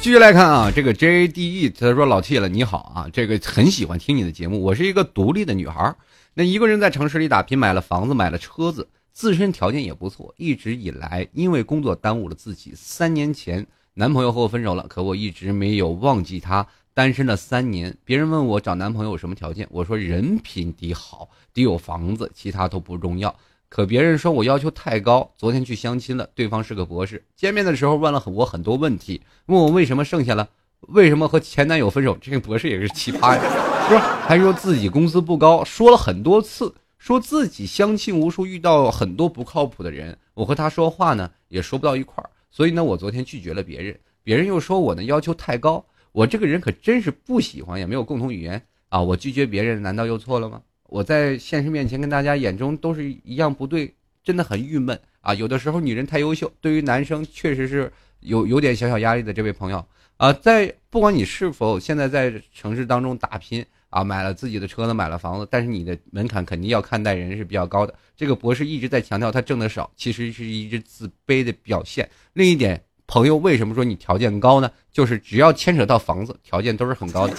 继续来看啊，这个 J A D E 他说老 T 了，你好啊，这个很喜欢听你的节目。我是一个独立的女孩，那一个人在城市里打拼，买了房子，买了车子，自身条件也不错。一直以来，因为工作耽误了自己。三年前，男朋友和我分手了，可我一直没有忘记他。单身了三年，别人问我找男朋友有什么条件，我说人品得好，得有房子，其他都不重要。可别人说我要求太高。昨天去相亲了，对方是个博士。见面的时候问了我很多问题，问我为什么剩下了，为什么和前男友分手。这个博士也是奇葩呀，是吧？还说自己工资不高，说了很多次，说自己相亲无数，遇到很多不靠谱的人。我和他说话呢，也说不到一块儿。所以呢，我昨天拒绝了别人。别人又说我呢要求太高，我这个人可真是不喜欢，也没有共同语言啊。我拒绝别人，难道又错了吗？我在现实面前跟大家眼中都是一样不对，真的很郁闷啊！有的时候女人太优秀，对于男生确实是有有点小小压力的。这位朋友啊，在不管你是否现在在城市当中打拼啊，买了自己的车子，买了房子，但是你的门槛肯定要看待人是比较高的。这个博士一直在强调他挣的少，其实是一直自卑的表现。另一点，朋友为什么说你条件高呢？就是只要牵扯到房子，条件都是很高的，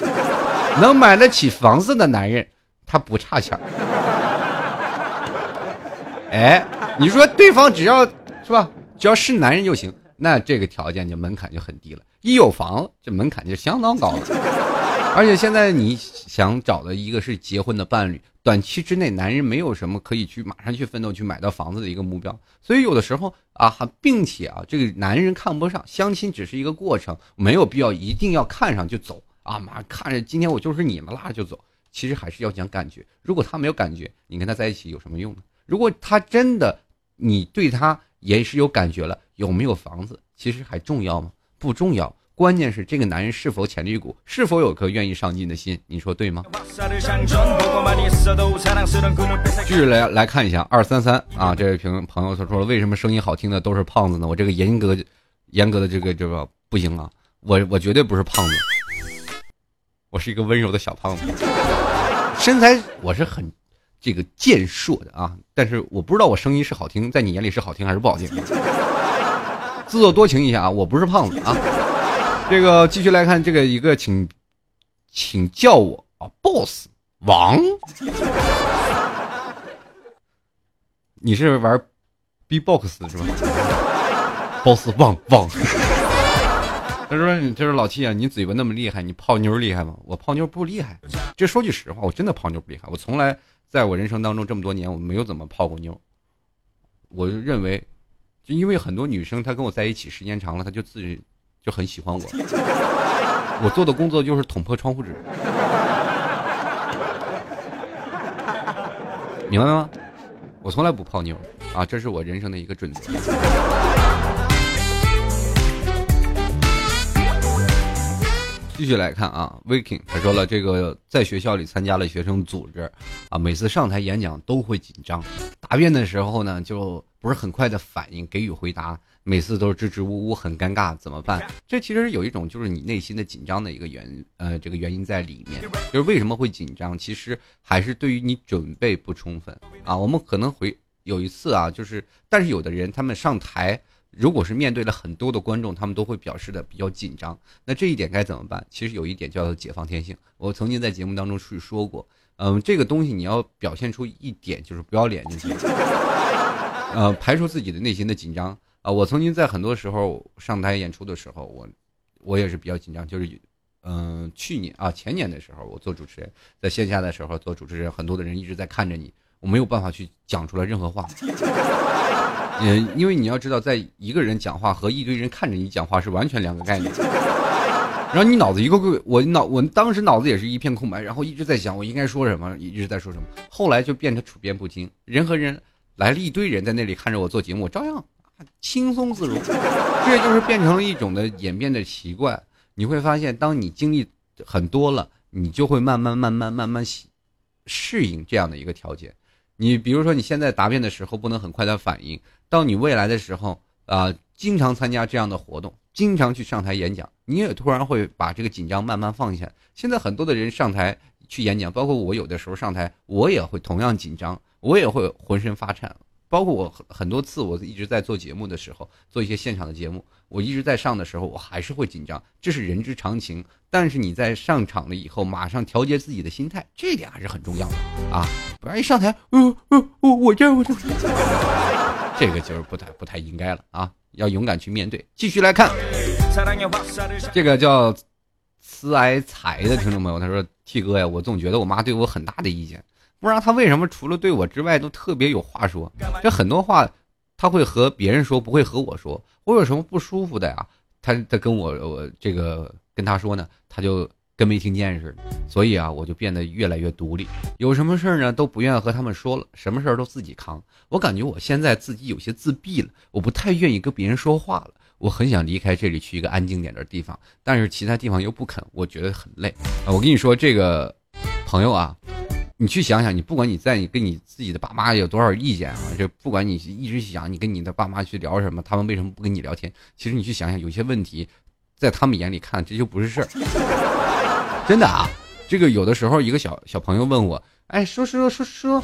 能买得起房子的男人。他不差钱哎，你说对方只要是吧，只要是男人就行，那这个条件就门槛就很低了。一有房，这门槛就相当高了。而且现在你想找的一个是结婚的伴侣，短期之内男人没有什么可以去马上去奋斗去买到房子的一个目标，所以有的时候啊，并且啊，这个男人看不上相亲只是一个过程，没有必要一定要看上就走啊，马上看着今天我就是你了，拉着就走。其实还是要讲感觉。如果他没有感觉，你跟他在一起有什么用呢？如果他真的，你对他也是有感觉了，有没有房子，其实还重要吗？不重要。关键是这个男人是否潜力股，是否有颗愿意上进的心。你说对吗？继续来来看一下二三三啊，这位评朋友他说了，为什么声音好听的都是胖子呢？我这个严格严格的这个这个不行啊，我我绝对不是胖子。我是一个温柔的小胖子，身材我是很这个健硕的啊，但是我不知道我声音是好听，在你眼里是好听还是不好听？自作多情一下啊，我不是胖子啊。这个继续来看这个一个，请请叫我啊，boss 王，你是玩 B box 是吧？boss 王王。他说：“你这是老七啊，你嘴巴那么厉害，你泡妞厉害吗？我泡妞不厉害。这说句实话，我真的泡妞不厉害。我从来在我人生当中这么多年，我没有怎么泡过妞。我就认为，就因为很多女生她跟我在一起时间长了，她就自就很喜欢我。我做的工作就是捅破窗户纸，明白吗？我从来不泡妞啊，这是我人生的一个准则。继续来看啊，Viking 他说了，这个在学校里参加了学生组织，啊，每次上台演讲都会紧张，答辩的时候呢，就不是很快的反应给予回答，每次都是支支吾吾，很尴尬，怎么办？这其实有一种就是你内心的紧张的一个原呃这个原因在里面，就是为什么会紧张？其实还是对于你准备不充分啊。我们可能会有一次啊，就是但是有的人他们上台。如果是面对了很多的观众，他们都会表示的比较紧张。那这一点该怎么办？其实有一点叫做解放天性。我曾经在节目当中去说过，嗯，这个东西你要表现出一点就是不要脸就行，呃，排除自己的内心的紧张啊。我曾经在很多时候上台演出的时候，我我也是比较紧张，就是嗯，去年啊前年的时候，我做主持人，在线下的时候做主持人，很多的人一直在看着你，我没有办法去讲出来任何话。嗯，因为你要知道，在一个人讲话和一堆人看着你讲话是完全两个概念。然后你脑子一个个，我脑我当时脑子也是一片空白，然后一直在想我应该说什么，一直在说什么。后来就变成处变不惊，人和人来了一堆人在那里看着我做节目，我照样轻松自如。这就是变成了一种的演变的习惯。你会发现，当你经历很多了，你就会慢慢慢慢慢慢适应这样的一个条件。你比如说，你现在答辩的时候不能很快的反应，到你未来的时候啊，经常参加这样的活动，经常去上台演讲，你也突然会把这个紧张慢慢放下。现在很多的人上台去演讲，包括我有的时候上台，我也会同样紧张，我也会浑身发颤。包括我很多次，我一直在做节目的时候，做一些现场的节目，我一直在上的时候，我还是会紧张，这是人之常情。但是你在上场了以后，马上调节自己的心态，这一点还是很重要的啊！不然一上台，呃呃，我我这我这，这个就是不太不太应该了啊！要勇敢去面对。继续来看，这个叫慈爱财的听众朋友，他说：“T 哥呀，我总觉得我妈对我很大的意见。”不知道他为什么除了对我之外都特别有话说，这很多话他会和别人说，不会和我说。我有什么不舒服的呀？他他跟我我这个跟他说呢，他就跟没听见似的。所以啊，我就变得越来越独立，有什么事儿呢都不愿意和他们说了，什么事儿都自己扛。我感觉我现在自己有些自闭了，我不太愿意跟别人说话了。我很想离开这里，去一个安静点的地方，但是其他地方又不肯，我觉得很累。我跟你说，这个朋友啊。你去想想，你不管你在你跟你自己的爸妈有多少意见啊，就不管你一直想你跟你的爸妈去聊什么，他们为什么不跟你聊天？其实你去想想，有些问题，在他们眼里看这就不是事儿，真的啊。这个有的时候一个小小朋友问我，哎，叔叔叔叔，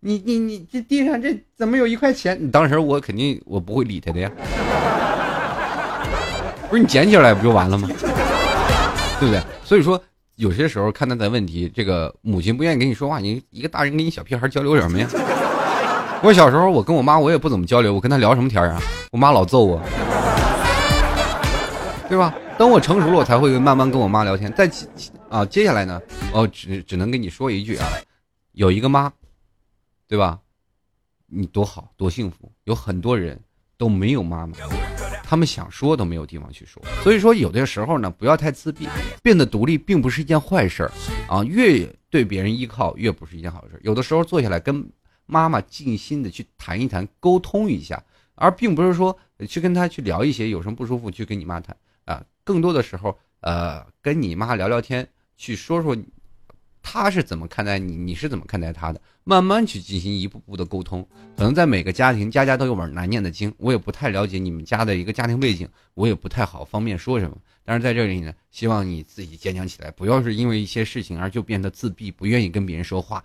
你你你这地上这怎么有一块钱？你当时我肯定我不会理他的呀，不是你捡起来不就完了吗？对不对？所以说。有些时候看他的问题，这个母亲不愿意跟你说话，你一个大人跟你小屁孩交流什么呀？我小时候我跟我妈我也不怎么交流，我跟她聊什么天啊？我妈老揍我，对吧？等我成熟了，我才会慢慢跟我妈聊天。再啊，接下来呢，哦，只只能跟你说一句啊，有一个妈，对吧？你多好多幸福，有很多人都没有妈妈。他们想说都没有地方去说，所以说有的时候呢，不要太自闭，变得独立并不是一件坏事儿啊。越对别人依靠，越不是一件好事。有的时候坐下来跟妈妈静心的去谈一谈，沟通一下，而并不是说去跟他去聊一些有什么不舒服去跟你妈谈啊。更多的时候，呃，跟你妈聊聊天，去说说。他是怎么看待你？你是怎么看待他的？慢慢去进行一步步的沟通。可能在每个家庭，家家都有本难念的经。我也不太了解你们家的一个家庭背景，我也不太好方便说什么。但是在这里呢，希望你自己坚强起来，不要是因为一些事情而就变得自闭，不愿意跟别人说话。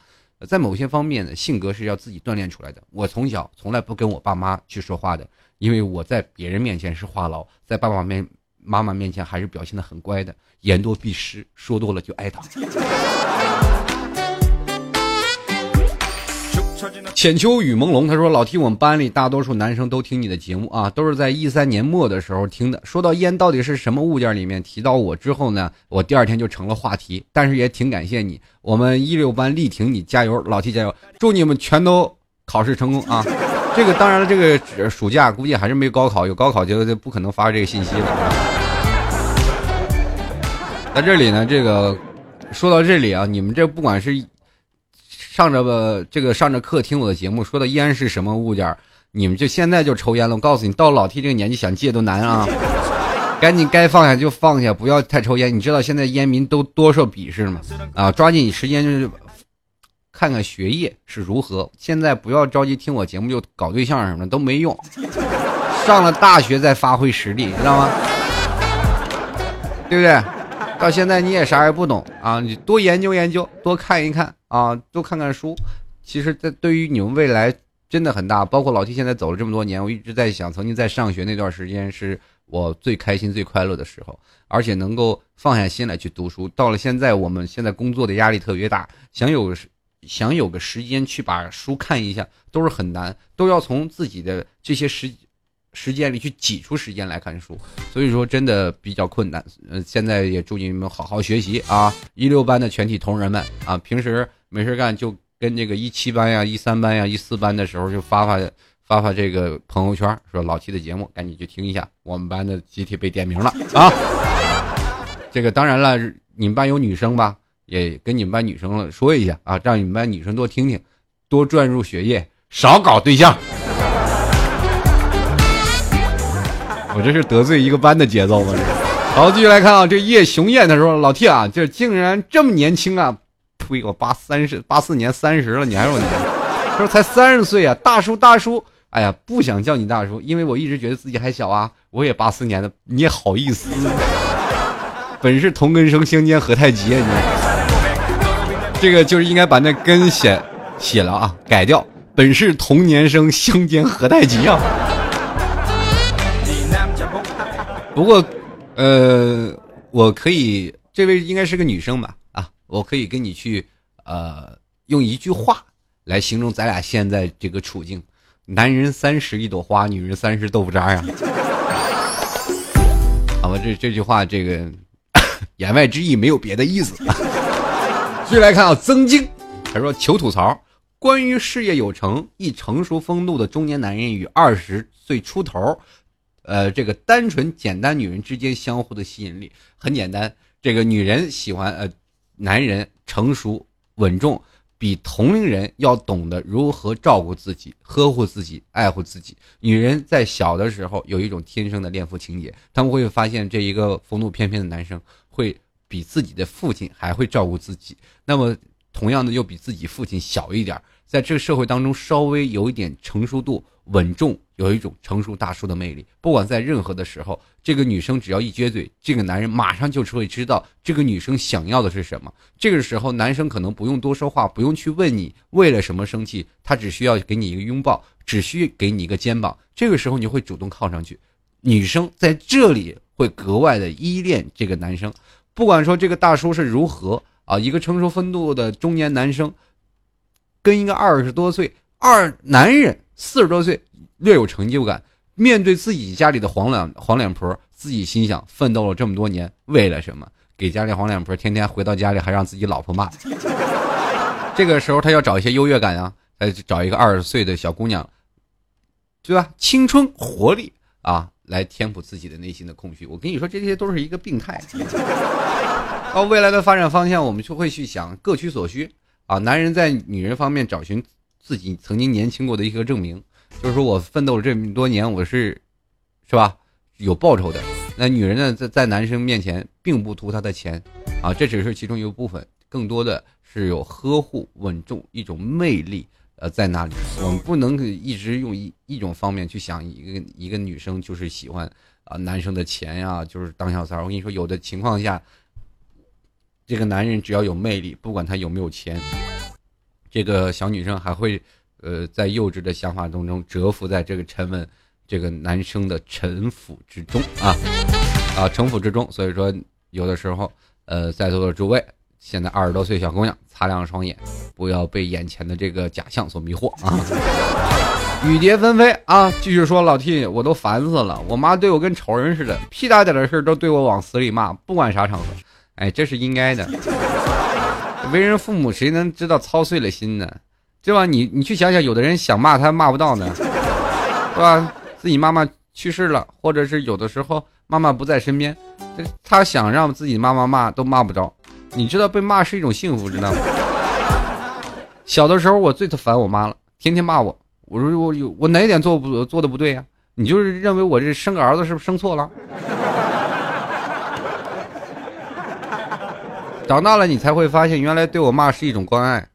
在某些方面呢，性格是要自己锻炼出来的。我从小从来不跟我爸妈去说话的，因为我在别人面前是话痨，在爸爸面妈妈面前还是表现的很乖的。言多必失，说多了就挨打。浅秋雨朦胧，他说：“老提我们班里大多数男生都听你的节目啊，都是在一三年末的时候听的。说到烟到底是什么物件，里面提到我之后呢，我第二天就成了话题。但是也挺感谢你，我们一六班力挺你，加油，老提加油，祝你们全都考试成功啊！这个当然了，这个暑假估计还是没高考，有高考就就不可能发这个信息了。”在这里呢，这个说到这里啊，你们这不管是上着这个上着课听我的节目，说的烟是什么物件你们就现在就抽烟了。我告诉你，到老 T 这个年纪想戒都难啊！赶紧该放下就放下，不要太抽烟。你知道现在烟民都多受鄙视吗？啊，抓紧时间就是看看学业是如何。现在不要着急听我节目就搞对象什么的都没用，上了大学再发挥实力，知道吗？对不对？到现在你也啥也不懂啊！你多研究研究，多看一看啊，多看看书。其实，在对于你们未来真的很大。包括老 T 现在走了这么多年，我一直在想，曾经在上学那段时间是我最开心、最快乐的时候，而且能够放下心来去读书。到了现在，我们现在工作的压力特别大，想有想有个时间去把书看一下，都是很难，都要从自己的这些时。时间里去挤出时间来看书，所以说真的比较困难。嗯，现在也祝你们好好学习啊！一六班的全体同仁们啊，平时没事干就跟这个一七班呀、一三班呀、一四班的时候就发发发发这个朋友圈，说老七的节目，赶紧去听一下。我们班的集体被点名了啊！这个当然了，你们班有女生吧？也跟你们班女生说一下啊，让你们班女生多听听，多转入学业，少搞对象。我这是得罪一个班的节奏吗？好，继续来看啊，这叶雄燕他说：“老 T 啊，这竟然这么年轻啊！呸，我八三十八四年三十了，你还说你？他说才三十岁啊，大叔大叔！哎呀，不想叫你大叔，因为我一直觉得自己还小啊。我也八四年的，你也好意思？本是同根生，相煎何太急啊！你这个就是应该把那根写写了啊，改掉。本是同年生，相煎何太急啊！”不过，呃，我可以，这位应该是个女生吧？啊，我可以跟你去，呃，用一句话来形容咱俩现在这个处境：男人三十一朵花，女人三十豆腐渣呀。好吧，这这句话，这个 言外之意没有别的意思。继续来看啊，曾经他说求吐槽，关于事业有成、一成熟风度的中年男人与二十岁出头。呃，这个单纯简单女人之间相互的吸引力很简单。这个女人喜欢呃，男人成熟稳重，比同龄人要懂得如何照顾自己、呵护自己、爱护自己。女人在小的时候有一种天生的恋父情节，他们会发现这一个风度翩翩的男生会比自己的父亲还会照顾自己。那么，同样的又比自己父亲小一点，在这个社会当中稍微有一点成熟度。稳重有一种成熟大叔的魅力，不管在任何的时候，这个女生只要一撅嘴，这个男人马上就会知道这个女生想要的是什么。这个时候，男生可能不用多说话，不用去问你为了什么生气，他只需要给你一个拥抱，只需给你一个肩膀。这个时候，你会主动靠上去，女生在这里会格外的依恋这个男生。不管说这个大叔是如何啊，一个成熟风度的中年男生，跟一个二十多岁二男人。四十多岁，略有成就感，面对自己家里的黄脸黄脸婆，自己心想：奋斗了这么多年，为了什么？给家里黄脸婆天天回到家里还让自己老婆骂。这个时候他要找一些优越感啊，再找一个二十岁的小姑娘，对吧？青春活力啊，来填补自己的内心的空虚。我跟你说，这些都是一个病态。到未来的发展方向，我们就会去想各取所需啊。男人在女人方面找寻。自己曾经年轻过的一个证明，就是说我奋斗了这么多年，我是，是吧？有报酬的。那女人呢，在在男生面前并不图他的钱，啊，这只是其中一个部分，更多的是有呵护、稳重一种魅力，呃，在那里。我们不能一直用一一种方面去想一个一个女生就是喜欢啊男生的钱呀，就是当小三儿。我跟你说，有的情况下，这个男人只要有魅力，不管他有没有钱。这个小女生还会，呃，在幼稚的想法当中蛰伏在这个沉稳这个男生的城府之中啊啊城府之中。所以说，有的时候，呃，在座的诸位，现在二十多岁小姑娘，擦亮双眼，不要被眼前的这个假象所迷惑啊！雨蝶纷飞啊！继续说，老 T，我都烦死了，我妈对我跟仇人似的，屁大点的事都对我往死里骂，不管啥场合，哎，这是应该的。为人父母，谁能知道操碎了心呢？对吧？你你去想想，有的人想骂他骂不到呢，对吧？自己妈妈去世了，或者是有的时候妈妈不在身边，他想让自己妈妈骂都骂不着。你知道被骂是一种幸福，知道吗？小的时候我最烦我妈了，天天骂我。我说我有我哪点做不做的不对呀、你就是认为我这生个儿子是不是生错了？长大了你才会发现，原来对我骂是一种关爱。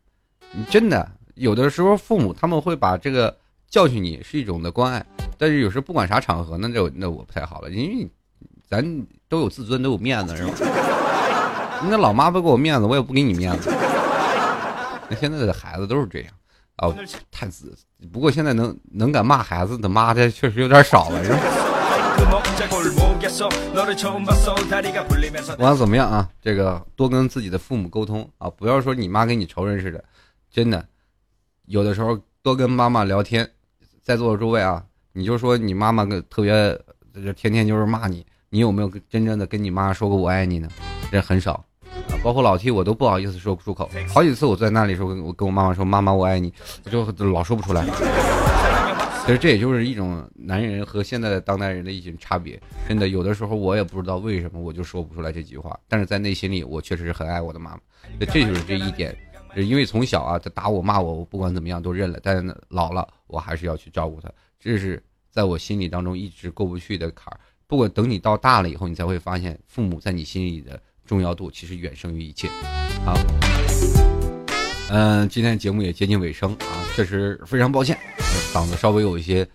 你真的有的时候父母他们会把这个教训你是一种的关爱，但是有时候不管啥场合，那就那我不太好了，因为咱都有自尊，都有面子，是吧？那老妈不给我面子，我也不给你面子。那现在的孩子都是这样啊，太自。不过现在能能敢骂孩子的妈的确实有点少了，是吧？我想怎么样啊？这个多跟自己的父母沟通啊不要说你妈跟你仇人似的真的有的时候多跟妈妈聊天在座的诸位啊你就说你妈妈特别天天就是骂你你有没有真正的跟你妈说过我爱你呢？这很少包括老 t 我都不好意思说不出口。好几次我在那里说我跟我妈妈说妈妈我爱你我就老说不出来。其实这也就是一种男人和现在的当代人的一种差别。真的，有的时候我也不知道为什么我就说不出来这句话，但是在内心里我确实是很爱我的妈妈。这这就是这一点，因为从小啊，他打我骂我，我不管怎么样都认了，但是老了我还是要去照顾他，这是在我心里当中一直过不去的坎儿。不过等你到大了以后，你才会发现父母在你心里的重要度其实远胜于一切。好，嗯、今天节目也接近尾声啊，确实非常抱歉，嗓子稍微有一些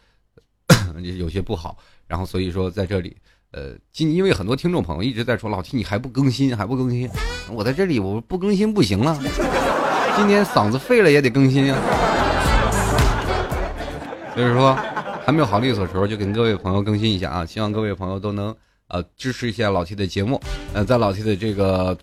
有些不好，然后所以说在这里，呃，今因为很多听众朋友一直在说老 T 你还不更新，还不更新，我在这里我不更新不行了，今天嗓子废了也得更新啊，所以说还没有好利索的时候，就跟各位朋友更新一下啊，希望各位朋友都能呃支持一下老 T 的节目，呃，在老 T 的这个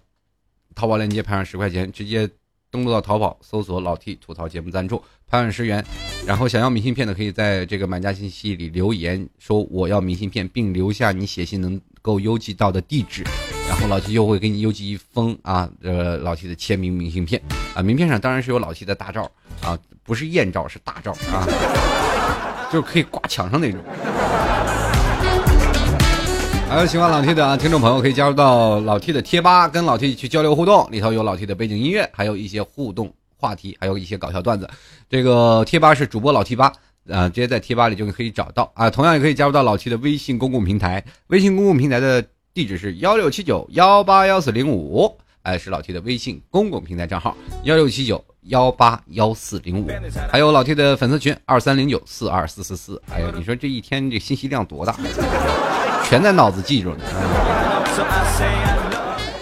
淘宝链接拍上十块钱，直接登录到淘宝搜索老 T 吐槽节目赞助，拍上十元。然后想要明信片的，可以在这个买家信息里留言说我要明信片，并留下你写信能够邮寄到的地址，然后老 T 就会给你邮寄一封啊，呃，老 T 的签名明信片啊，名片上当然是有老 T 的大照啊，不是艳照，是大照啊，就是可以挂墙上那种。还有喜欢老 T 的啊，听众朋友可以加入到老 T 的贴吧，跟老 T 去交流互动，里头有老 T 的背景音乐，还有一些互动话题，还有一些搞笑段子。这个贴吧是主播老 T 吧，啊、直接在贴吧里就可以找到啊。同样也可以加入到老 T 的微信公共平台，微信公共平台的地址是幺六七九幺八幺四零五，哎，是老 T 的微信公共平台账号幺六七九幺八幺四零五，还有老 T 的粉丝群二三零九四二四四四。哎呀，你说这一天这信息量多大？全在脑子记住呢。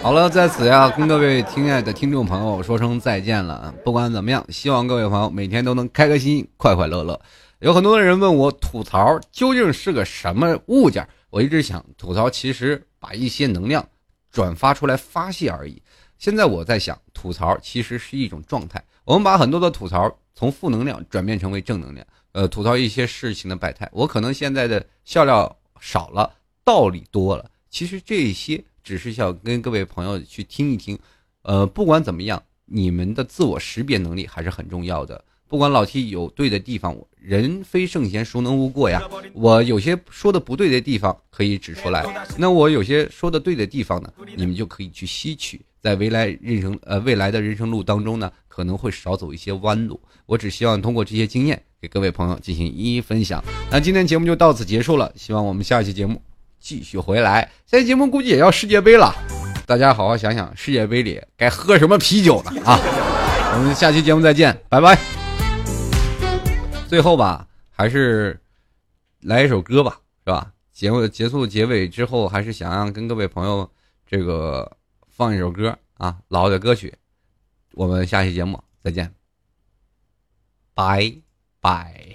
好了，在此呀，跟各位亲爱的听众朋友说声再见了。不管怎么样，希望各位朋友每天都能开开心心、快快乐乐。有很多的人问我吐槽究竟是个什么物件，我一直想，吐槽其实把一些能量转发出来发泄而已。现在我在想，吐槽其实是一种状态。我们把很多的吐槽从负能量转变成为正能量，呃，吐槽一些事情的百态。我可能现在的笑料少了，道理多了。其实这些只是想跟各位朋友去听一听，呃，不管怎么样，你们的自我识别能力还是很重要的。不管老 T 有对的地方，人非圣贤，孰能无过呀？我有些说的不对的地方可以指出来，那我有些说的对的地方呢，你们就可以去吸取，在未来人生呃未来的人生路当中呢，可能会少走一些弯路。我只希望通过这些经验给各位朋友进行一一分享。那今天节目就到此结束了，希望我们下期节目继续回来。下期节目估计也要世界杯了，大家好好想想世界杯里该喝什么啤酒呢啊！我们下期节目再见，拜拜。最后吧，还是来一首歌吧，是吧？节目结束结尾之后，还是想让跟各位朋友这个放一首歌啊，老的歌曲。我们下期节目再见，拜拜。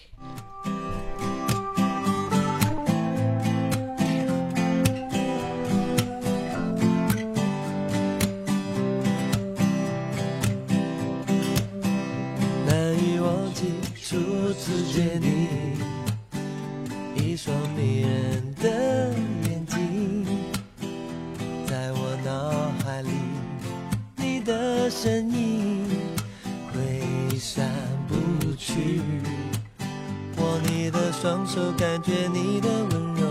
你的双手，感觉你的温柔，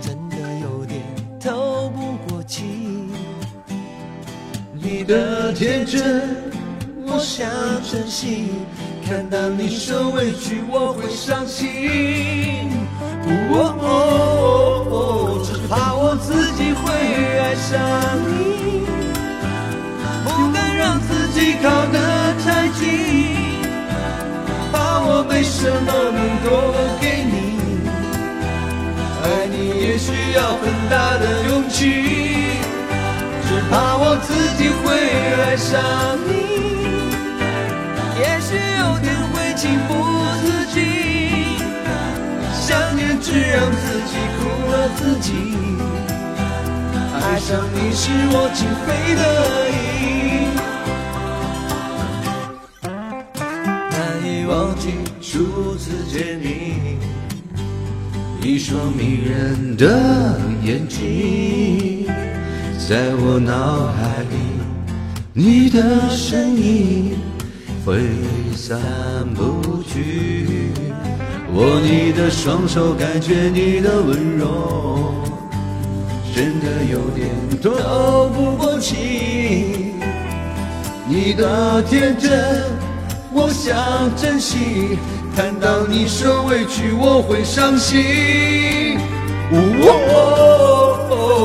真的有点透不过气。你的天真，我想珍惜。看到你受委屈，我会伤心。哦，只怕我自己会爱上你，不敢让自己靠的。什么能够给你。爱你也需要很大的勇气，只怕我自己会爱上你。也许有天会情不自禁，想念只让自己苦了自己。爱上你是我情非得已，难以忘记初次见你，一双迷人的眼睛，在我脑海里，你的身影。挥散不去。握你的双手，感觉你的温柔，真的有点透不过气。你的天真，我想珍惜。看到你受委屈我会伤心。哦哦哦。